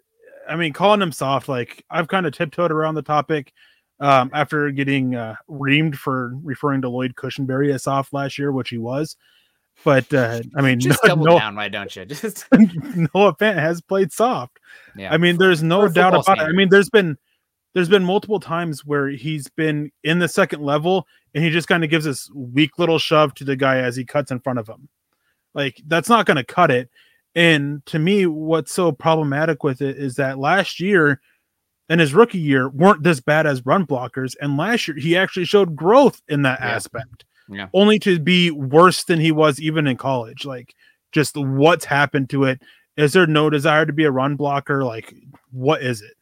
I mean, calling him soft, like I've kind of tiptoed around the topic um, after getting uh, reamed for referring to Lloyd Cushenberry as soft last year, which he was. But uh, I mean, just no, double no, down, why don't you? Just Noah Fant has played soft. Yeah, I mean, there's no doubt about standard. it. I mean, there's been there's been multiple times where he's been in the second level and he just kind of gives this weak little shove to the guy as he cuts in front of him. Like that's not going to cut it. And to me, what's so problematic with it is that last year, in his rookie year weren't this bad as run blockers. And last year, he actually showed growth in that Yeah. aspect, Yeah. only to be worse than he was even in college. Like, just what's happened to it? Is there no desire to be a run blocker? Like, what is it?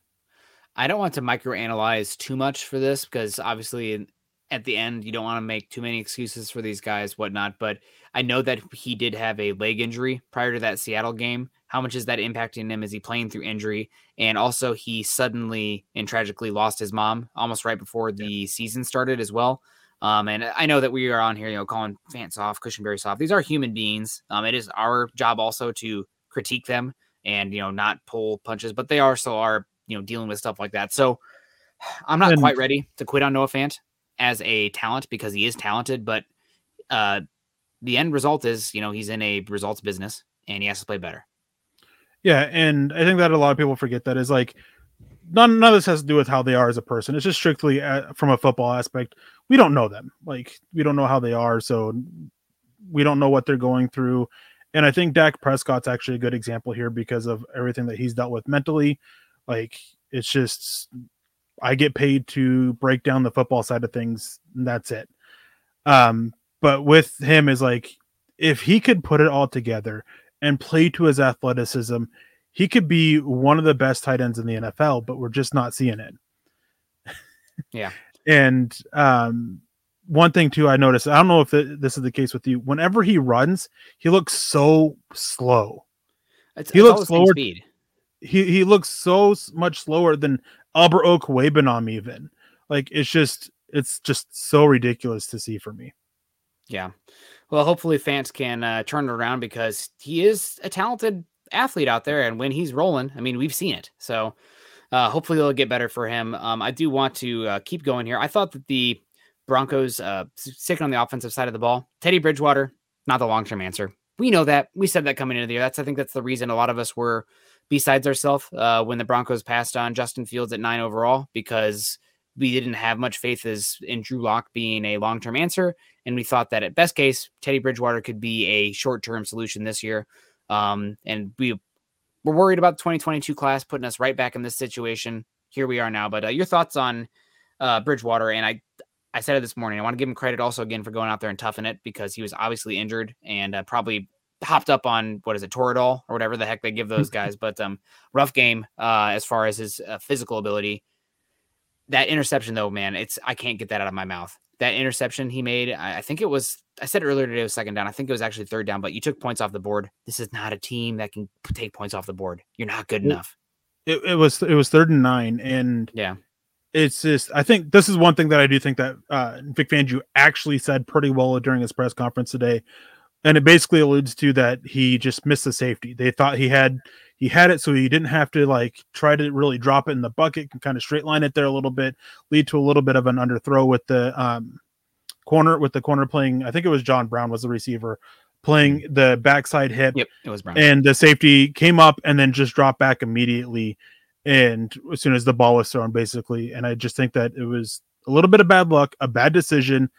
I don't want to microanalyze too much for this because obviously at the end you don't want to make too many excuses for these guys, whatnot. But I know that he did have a leg injury prior to that Seattle game. How much is that impacting him? Is he playing through injury? And also, he suddenly and tragically lost his mom almost right before the season started as well. Um, and I know that we are on here, you know, calling Fant soft, Cushenberry soft. These are human beings. Um, it is our job also to critique them and you know not pull punches, but they also are you know dealing with stuff like that. So I'm not And- quite ready to quit on Noah Fant as a talent because he is talented, but uh, the end result is you know he's in a results business and he has to play better. Yeah, and I think that a lot of people forget that is like none, none of this has to do with how they are as a person. It's just strictly uh, from a football aspect. We don't know them. Like we don't know how they are, so we don't know what they're going through. And I think Dak Prescott's actually a good example here because of everything that he's dealt with mentally. Like it's just I get paid to break down the football side of things, and that's it. Um, but with him is like if he could put it all together and play to his athleticism, he could be one of the best tight ends in the NFL, but we're just not seeing it. Yeah. And um, one thing too, I noticed, I don't know if it, this is the case with you. Whenever he runs, he looks so slow. It's, He it's looks slower- speed. He he looks so much slower than Albert Okwuegbunam even. Like it's just it's just so ridiculous to see for me. Yeah. Well, hopefully Fant can uh, turn it around because he is a talented athlete out there, and when he's rolling, I mean, we've seen it. So uh, hopefully it'll get better for him. Um, I do want to uh, keep going here. I thought that the Broncos uh, sticking on the offensive side of the ball, Teddy Bridgewater, not the long term answer. We know that. We said that coming into the year. That's I think that's the reason a lot of us were besides ourselves uh, when the Broncos passed on Justin Fields at nine overall because we didn't have much faith as in Drew Lock being a long term answer, and we thought that at best case Teddy Bridgewater could be a short term solution this year. Um, and we were worried about the 2022 class putting us right back in this situation. Here we are now. But uh, your thoughts on uh, Bridgewater? And I, I said it this morning. I want to give him credit also again for going out there and toughing it because he was obviously injured and uh, probably hopped up on what is it, Toradol or whatever the heck they give those guys. But um, rough game uh, as far as his uh, physical ability. That interception, though, man, it's I can't get that out of my mouth. That interception he made, I, I think it was. I said earlier today was second down. I think it was actually third down, but you took points off the board. This is not a team that can take points off the board. You're not good enough. It, it was it was third and nine, and Yeah. it's just I think this is one thing that I do think that uh, Vic Fangio actually said pretty well during his press conference today, and it basically alludes to that he just missed the safety. They thought he had he had it, so he didn't have to like try to really drop it in the bucket, can kind of straight line it there a little bit, lead to a little bit of an underthrow with the um, corner with the corner playing. I think it was John Brown was the receiver playing the backside hip Yep, it was Brown. and the safety came up and then just dropped back immediately and as soon as the ball was thrown basically and i just think that it was a little bit of bad luck a bad decision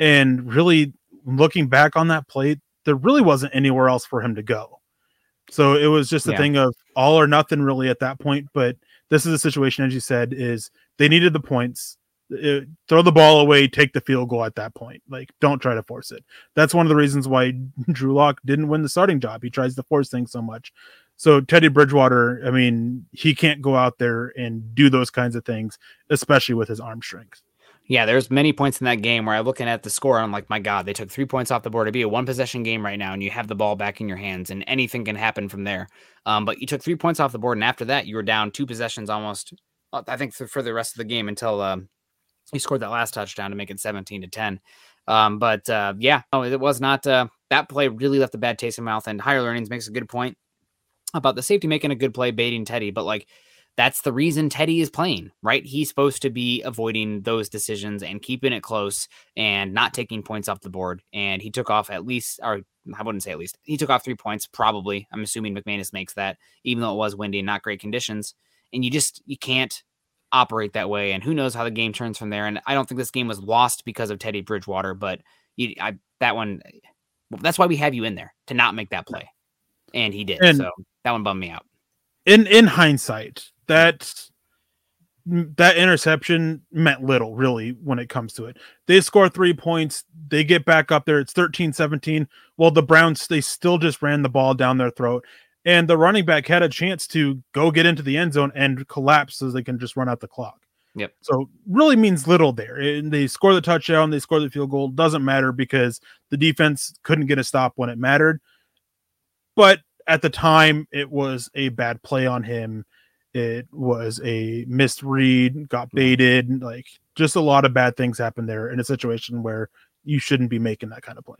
and really looking back on that play there really wasn't anywhere else for him to go so it was just a Yeah. thing of all or nothing really at that point but this is a situation as you said is they needed the points Uh, throw the ball away take the field goal at that point like don't try to force it that's one of the reasons why Drew Lock didn't win the starting job. He tries to force things so much. So Teddy Bridgewater, I mean, he can't go out there and do those kinds of things, especially with his arm strength. Yeah, there's many points in that game where I'm looking at the score and I'm like, my God, they took three points off the board. It'd be a one possession game right now, and you have the ball back in your hands, and anything can happen from there. Um, but you took three points off the board, and after that, you were down two possessions almost. uh, I think for, the rest of the game until um, he scored that last touchdown to make it 17 to 10. Um, but uh, yeah, no, it was not uh, that play really left a bad taste in my mouth. And higher learnings makes a good point about the safety making a good play, baiting Teddy, but like that's the reason Teddy is playing, right? He's supposed to be avoiding those decisions and keeping it close and not taking points off the board. And he took off at least, or I wouldn't say at least, he took off three points, probably. I'm assuming McManus makes that, even though it was windy and not great conditions. And you just, you can't operate that way. And who knows how the game turns from there. And I don't think this game was lost because of Teddy Bridgewater, but you, I, that one, well, that's why we have you in there to not make that play. And he did. And- so that one bummed me out. In in hindsight, that that interception meant little really when it comes to it. They score three points, they get back up there. It's 13 17. Well, the Browns, they still just ran the ball down their throat. And the running back had a chance to go get into the end zone and collapse so they can just run out the clock. Yep. So really means little there. And they score the touchdown, they score the field goal. Doesn't matter because the defense couldn't get a stop when it mattered. But at the time, it was a bad play on him it was a misread, got baited, like just a lot of bad things happened there in a situation where you shouldn't be making that kind of play.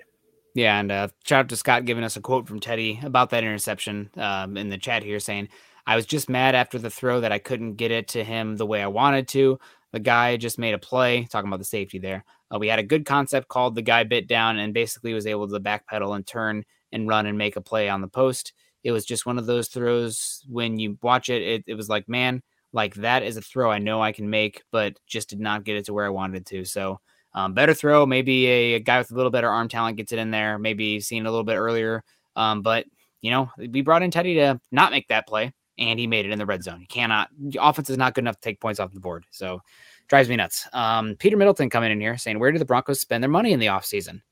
Yeah, and uh, shout out to Scott giving us a quote from Teddy about that interception um, in the chat here, saying, "I was just mad after the throw that I couldn't get it to him the way I wanted to. The guy just made a play, talking about the safety there. Uh, we had a good concept called. The guy bit down and basically was able to backpedal and turn and run and make a play on the post. It was just one of those throws when you watch it, it, it was like, man, like that is a throw I know I can make, but just did not get it to where I wanted to. So, um, better throw. Maybe a, a, guy with a little better arm talent gets it in there. Maybe seen a little bit earlier. Um, but you know, we brought in Teddy to not make that play, and he made it in the red zone. You cannot. The offense is not good enough to take points off the board. So, drives me nuts. Um, Peter Middleton coming in here saying, where do the Broncos spend their money in the offseason?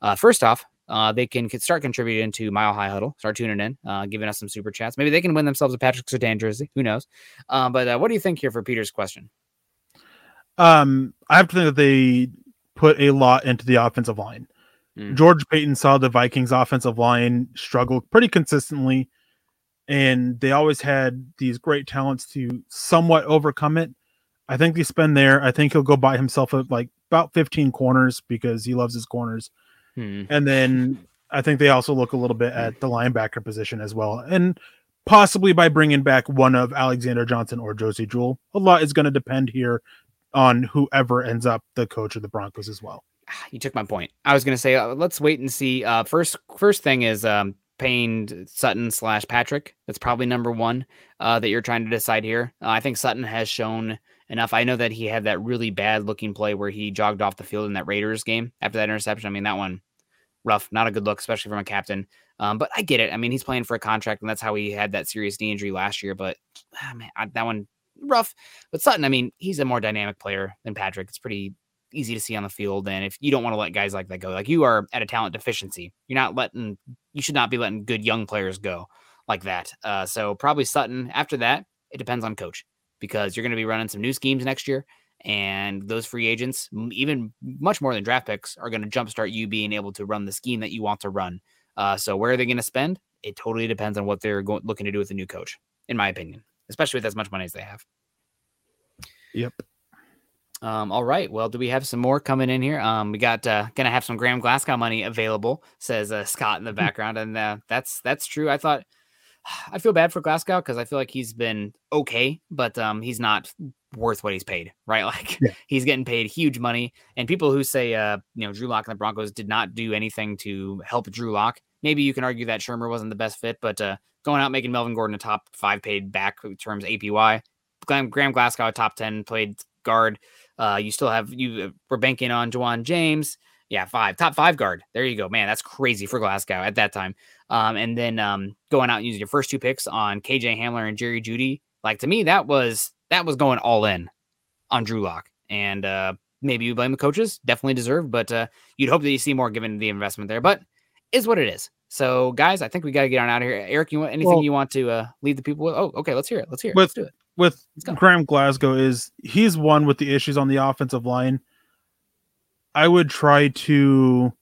Uh, first off, uh, they can start contributing to Mile High Huddle, start tuning in, uh, giving us some super chats. Maybe they can win themselves a Patrick Surtain jersey. Who knows? Uh, but uh, what do you think here for Peter's question? Um, I have to think that they put a lot into the offensive line. Mm. George Paton saw the Vikings offensive line struggle pretty consistently, and they always had these great talents to somewhat overcome it. I think they spend there. I think he'll go buy himself a, like about 15 corners because he loves his corners. Hmm. And then I think they also look a little bit at the linebacker position as well. And possibly by bringing back one of Alexander Johnson or Josey Jewell. A lot is going to depend here on whoever ends up the coach of the Broncos as well. You took my point. I was going to say uh, let's wait and see. Uh, first, first thing is um, Payne Sutton slash Patrick. That's probably number one uh, that you're trying to decide here. Uh, I think Sutton has shown enough. I know that he had that really bad looking play where he jogged off the field in that Raiders game after that interception. I mean, that one rough, not a good look, especially from a captain. Um, but I get it. I mean, he's playing for a contract, and that's how he had that serious knee injury last year. But ah, man, I, that one rough. But Sutton, I mean, he's a more dynamic player than Patrick. It's pretty easy to see on the field. And if you don't want to let guys like that go, like you are at a talent deficiency, you're not letting, you should not be letting good young players go like that. Uh, so probably Sutton. After that, it depends on coach because you're going to be running some new schemes next year. And those free agents, even much more than draft picks, are going to jumpstart you being able to run the scheme that you want to run. Uh, so where are they going to spend? It totally depends on what they're go- looking to do with the new coach, in my opinion, especially with as much money as they have. Yep. Um, all right. Well, do we have some more coming in here? Um, we got uh, gonna have some Graham Glasgow money available, says uh, Scott in the hmm. background, and uh, that's that's true. I thought I feel bad for Glasgow because I feel like he's been okay, but um, he's not worth what he's paid, right? Like yeah. he's getting paid huge money. And people who say, uh, you know, Drew Lock and the Broncos did not do anything to help Drew Lock, maybe you can argue that Shurmur wasn't the best fit, but uh, going out making Melvin Gordon a top five paid back in terms APY, Graham, Graham Glasgow a top ten played guard. Uh, you still have you uh, were banking on Ja'Wuan James. Yeah, five top five guard. There you go, man. That's crazy for Glasgow at that time. Um, and then um, going out and using your first two picks on KJ Hamler and Jerry Jeudy. Like to me, that was that was going all in on Drew Lock. And uh, maybe you blame the coaches, definitely deserved, but uh, you'd hope that you see more given the investment there. But is what it is. So, guys, I think we got to get on out of here. Erick, you want anything well, you want to uh, lead the people with? Oh, okay, let's hear it. Let's hear it. With, let's do it. With Graham Glasgow is he's one with the issues on the offensive line. I would try to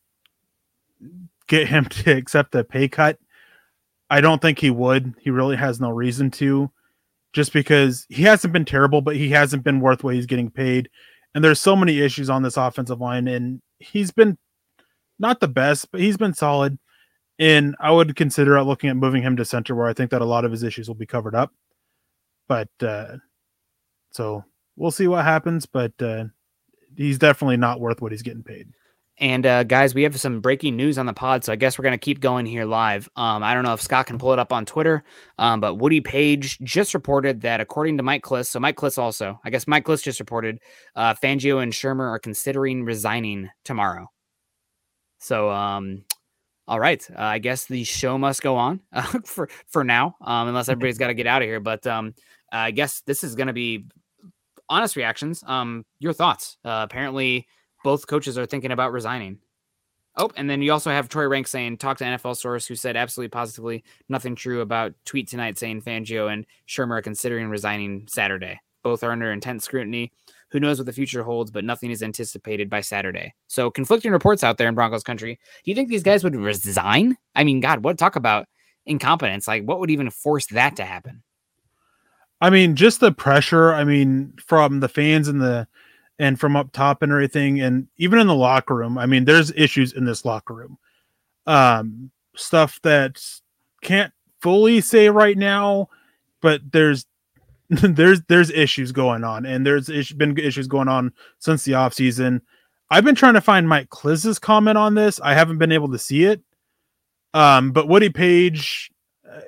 get him to accept a pay cut. I don't think he would. He really has no reason to just because he hasn't been terrible, but he hasn't been worth what he's getting paid. And there's so many issues on this offensive line, and he's been not the best, but he's been solid. And I would consider looking at moving him to center, where I think that a lot of his issues will be covered up. But uh, so we'll see what happens. But uh, he's definitely not worth what he's getting paid. And uh, guys, we have some breaking news on the pod, so I guess we're going to keep going here live. Um, I don't know if Scott can pull it up on Twitter, um, but Woody Paige just reported that according to Mike Klis, so Mike Klis also, I guess Mike Klis just reported, uh, Fangio and Shurmur are considering resigning tomorrow. So, um, all right, uh, I guess the show must go on uh, for for now, um, unless everybody's got to get out of here. But um, I guess this is going to be honest reactions. Um, your thoughts. Uh, apparently, both coaches are thinking about resigning. Oh, and then you also have Troy Renck saying, talk to NFL source who said absolutely positively nothing true about tweet tonight saying Fangio and Shurmur are considering resigning Saturday. Both are under intense scrutiny. Who knows what the future holds, but nothing is anticipated by Saturday. So conflicting reports out there in Broncos country. Do you think these guys would resign? I mean, God, what talk about incompetence? Like, what would even force that to happen? I mean, just the pressure. I mean, from the fans and the and from up top and everything, and even in the locker room. I mean, there's issues in this locker room. Um, stuff that can't fully say right now, but there's there's there's issues going on, and there's is- been issues going on since the off season. I've been trying to find Mike Klis's comment on this. I haven't been able to see it. Um, but Woody Paige, uh,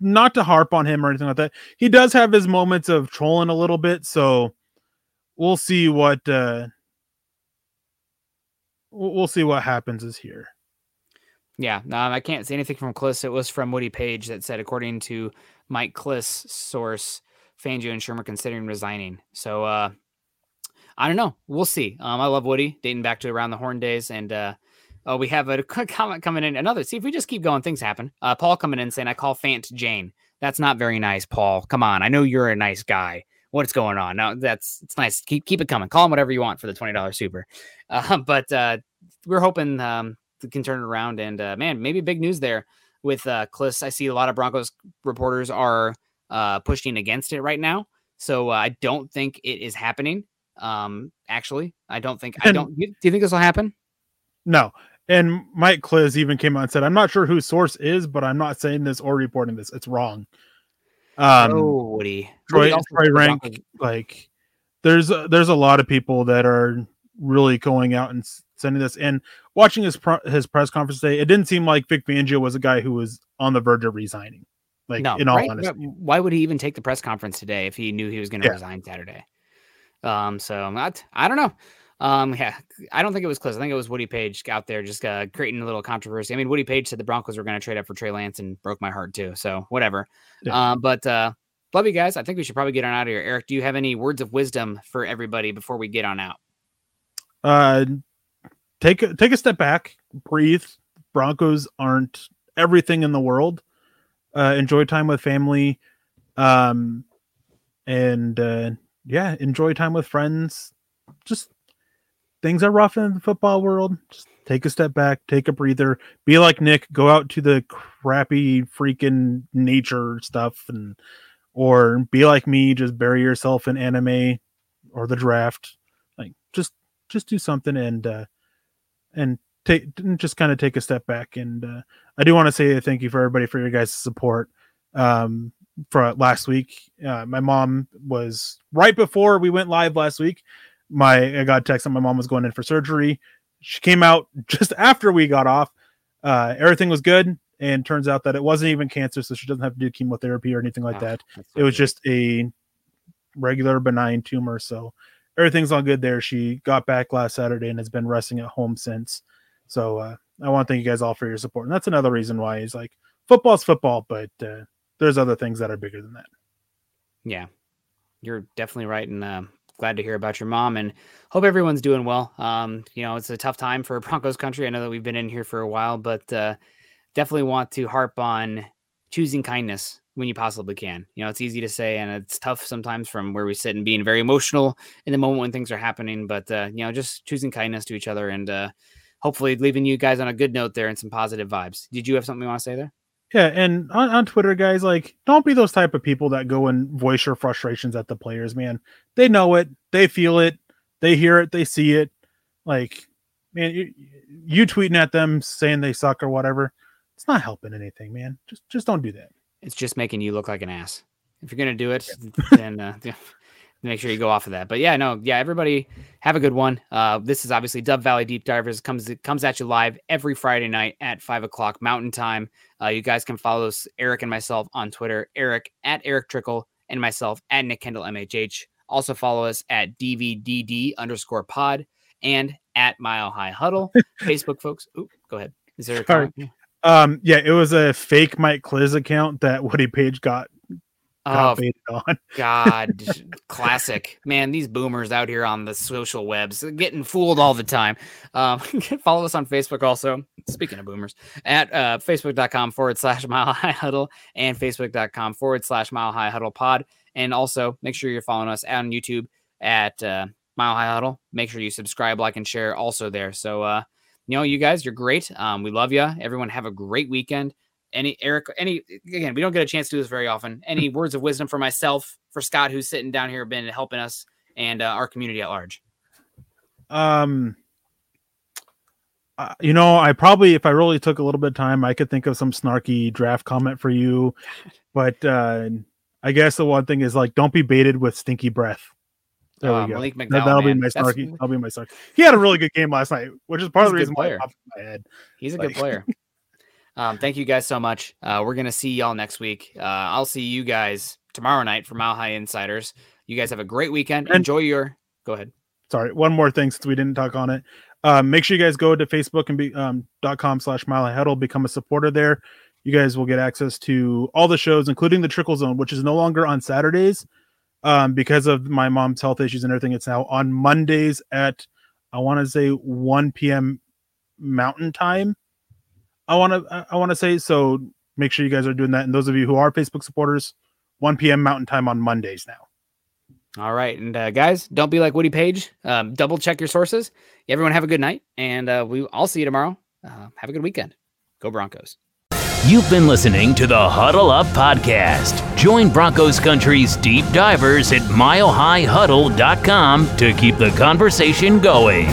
not to harp on him or anything like that, he does have his moments of trolling a little bit. So we'll see what uh, we'll see what happens is here. Yeah, um, I can't see anything from Klis. It was from Woody Paige that said, according to Mike Klis source, Fangio and Shurmur considering resigning. So uh, I don't know. We'll see. Um, I love Woody, dating back to around the Horn days, and uh, oh, we have a comment coming in. Another. See if we just keep going, things happen. Uh, Paul coming in saying, "I call Fant Jane." That's not very nice, Paul. Come on, I know you're a nice guy. What's going on? Now that's it's nice. Keep keep it coming. Call them whatever you want for the twenty dollars super. Uh, but uh, we're hoping um, we can turn it around. And uh, man, maybe big news there with uh, Klis. I see a lot of Broncos reporters are uh, pushing against it right now. So uh, I don't think it is happening. Um, actually, I don't think. I don't. Do you think this will happen? No. And Mike Klis even came out and said, I'm not sure who source is, but I'm not saying this or reporting this. It's wrong. Um, oh, Woody. Troy- Woody Troy Renck- like there's a, there's a lot of people that are really going out and sending this and watching his pro- his press conference today. It didn't seem like Vic Fangio was a guy who was on the verge of resigning. Like no, in all right? honesty, Why would he even take the press conference today if he knew he was going to Yeah. resign Saturday? Um, so I'm not, I don't know. Um, yeah, I don't think it was close. I think it was Woody Paige out there just uh, creating a little controversy. I mean, Woody Paige said the Broncos were going to trade up for Trey Lance and broke my heart too. So whatever. Yeah. Um, but uh, love you guys. I think we should probably get on out of here. Erick, do you have any words of wisdom for everybody before we get on out? uh, take a, take a step back, breathe. Broncos aren't everything in the world. Uh, enjoy time with family, um, and uh, yeah, enjoy time with friends. Just things are rough in the football world. Just take a step back, take a breather. Be like Nick. Go out to the crappy freaking nature stuff, and or be like me. Just bury yourself in anime or the draft. Like just just do something and uh and take just kind of take a step back and uh i do want to say thank you for everybody for your guys support um for last week uh my mom was right before we went live last week my i got a text that my mom was going in for surgery. She came out just after we got off. Uh everything was good and turns out that it wasn't even cancer so she doesn't have to do chemotherapy or anything like Ah, that. it was good. just a regular benign tumor so everything's all good there. She got back last saturday and has been resting at home since. So uh, i want to thank you guys all for your support and that's another reason why he's like football's football but uh, there's other things that are bigger than that. Yeah, you're definitely right, and uh, glad to hear about your mom, and hope everyone's doing well. Um, you know, it's a tough time for Broncos country. I know that we've been in here for a while, but uh, definitely want to harp on choosing kindness when you possibly can. You know, it's easy to say, and it's tough sometimes from where we sit and being very emotional in the moment when things are happening. But uh, you know, just choosing kindness to each other, and uh, hopefully leaving you guys on a good note there and some positive vibes. Did you have something you want to say there? Yeah and on, on twitter guys like don't be those type of people that go and voice your frustrations at the players man. They know it they feel it they hear it they see it. Like man you, you tweeting at them saying they suck or whatever it's not helping anything man. Just just don't do that. It's just making you look like an ass. If you're gonna do it, then uh, yeah, make sure you go off of that. But yeah, no, yeah, everybody have a good one. Uh, this is obviously Dove Valley Deep Divers comes comes at you live every Friday night at five o'clock Mountain Time. Uh, you guys can follow us, Erick and myself on Twitter, Erick at Erick Trickel, and myself at Nick Kendell MHH. Also follow us at DVDD underscore pod and at Mile High Huddle. Facebook folks. Oop, go ahead. Is there a Sorry. comment? Um, yeah, it was a fake Mike Klis account that Woody Paige got got Oh, on. God, classic. Man, these boomers out here on the social webs getting fooled all the time. Um, follow us on Facebook also. Speaking of boomers, at uh, facebook.com forward slash mile high huddle and facebook.com forward slash mile high huddle pod. And also make sure you're following us on YouTube at uh, mile high huddle. Make sure you subscribe, like, and share also there. So, uh, you know, you guys, you're great. Um, we love you. Everyone have a great weekend any Erick, any again, we don't get a chance to do this very often. Any words of wisdom for myself, for Scott, who's sitting down here, been helping us, and uh, our community at large. Um, uh, you know, I probably, if I really took a little bit of time, I could think of some snarky draft comment for you. But uh, I guess the one thing is like, don't be baited with stinky breath. There Uh, we go. Malik That, McDowell, will be my That's- snarky. That'll be my snarky. He had a really good game last night, which is part of the reason good why player. popped my head. He's a good player. um, thank you guys so much. Uh, we're gonna see y'all next week. Uh, I'll see you guys tomorrow night for Mile High Insiders. You guys have a great weekend. And- Enjoy your. Go ahead. sorry one more thing since we didn't talk on it um, make sure you guys go to facebook and be um, dot com slash mile High huddle become a supporter there you guys will get access to all the shows including the Trickel zone which is no longer on saturdays um, because of my mom's health issues and everything it's now on mondays at i want to say 1 p.m mountain time i want to i want to say so make sure you guys are doing that and those of you who are facebook supporters 1 p.m mountain time on mondays now All right, and uh, guys, don't be like Woody Paige. Um, double check your sources. Everyone have a good night, and uh, we. I'll see you tomorrow. Uh, have a good weekend. Go Broncos. You've been listening to the Huddle Up Podcast. Join Broncos Country's deep divers at milehighhuddle.com to keep the conversation going.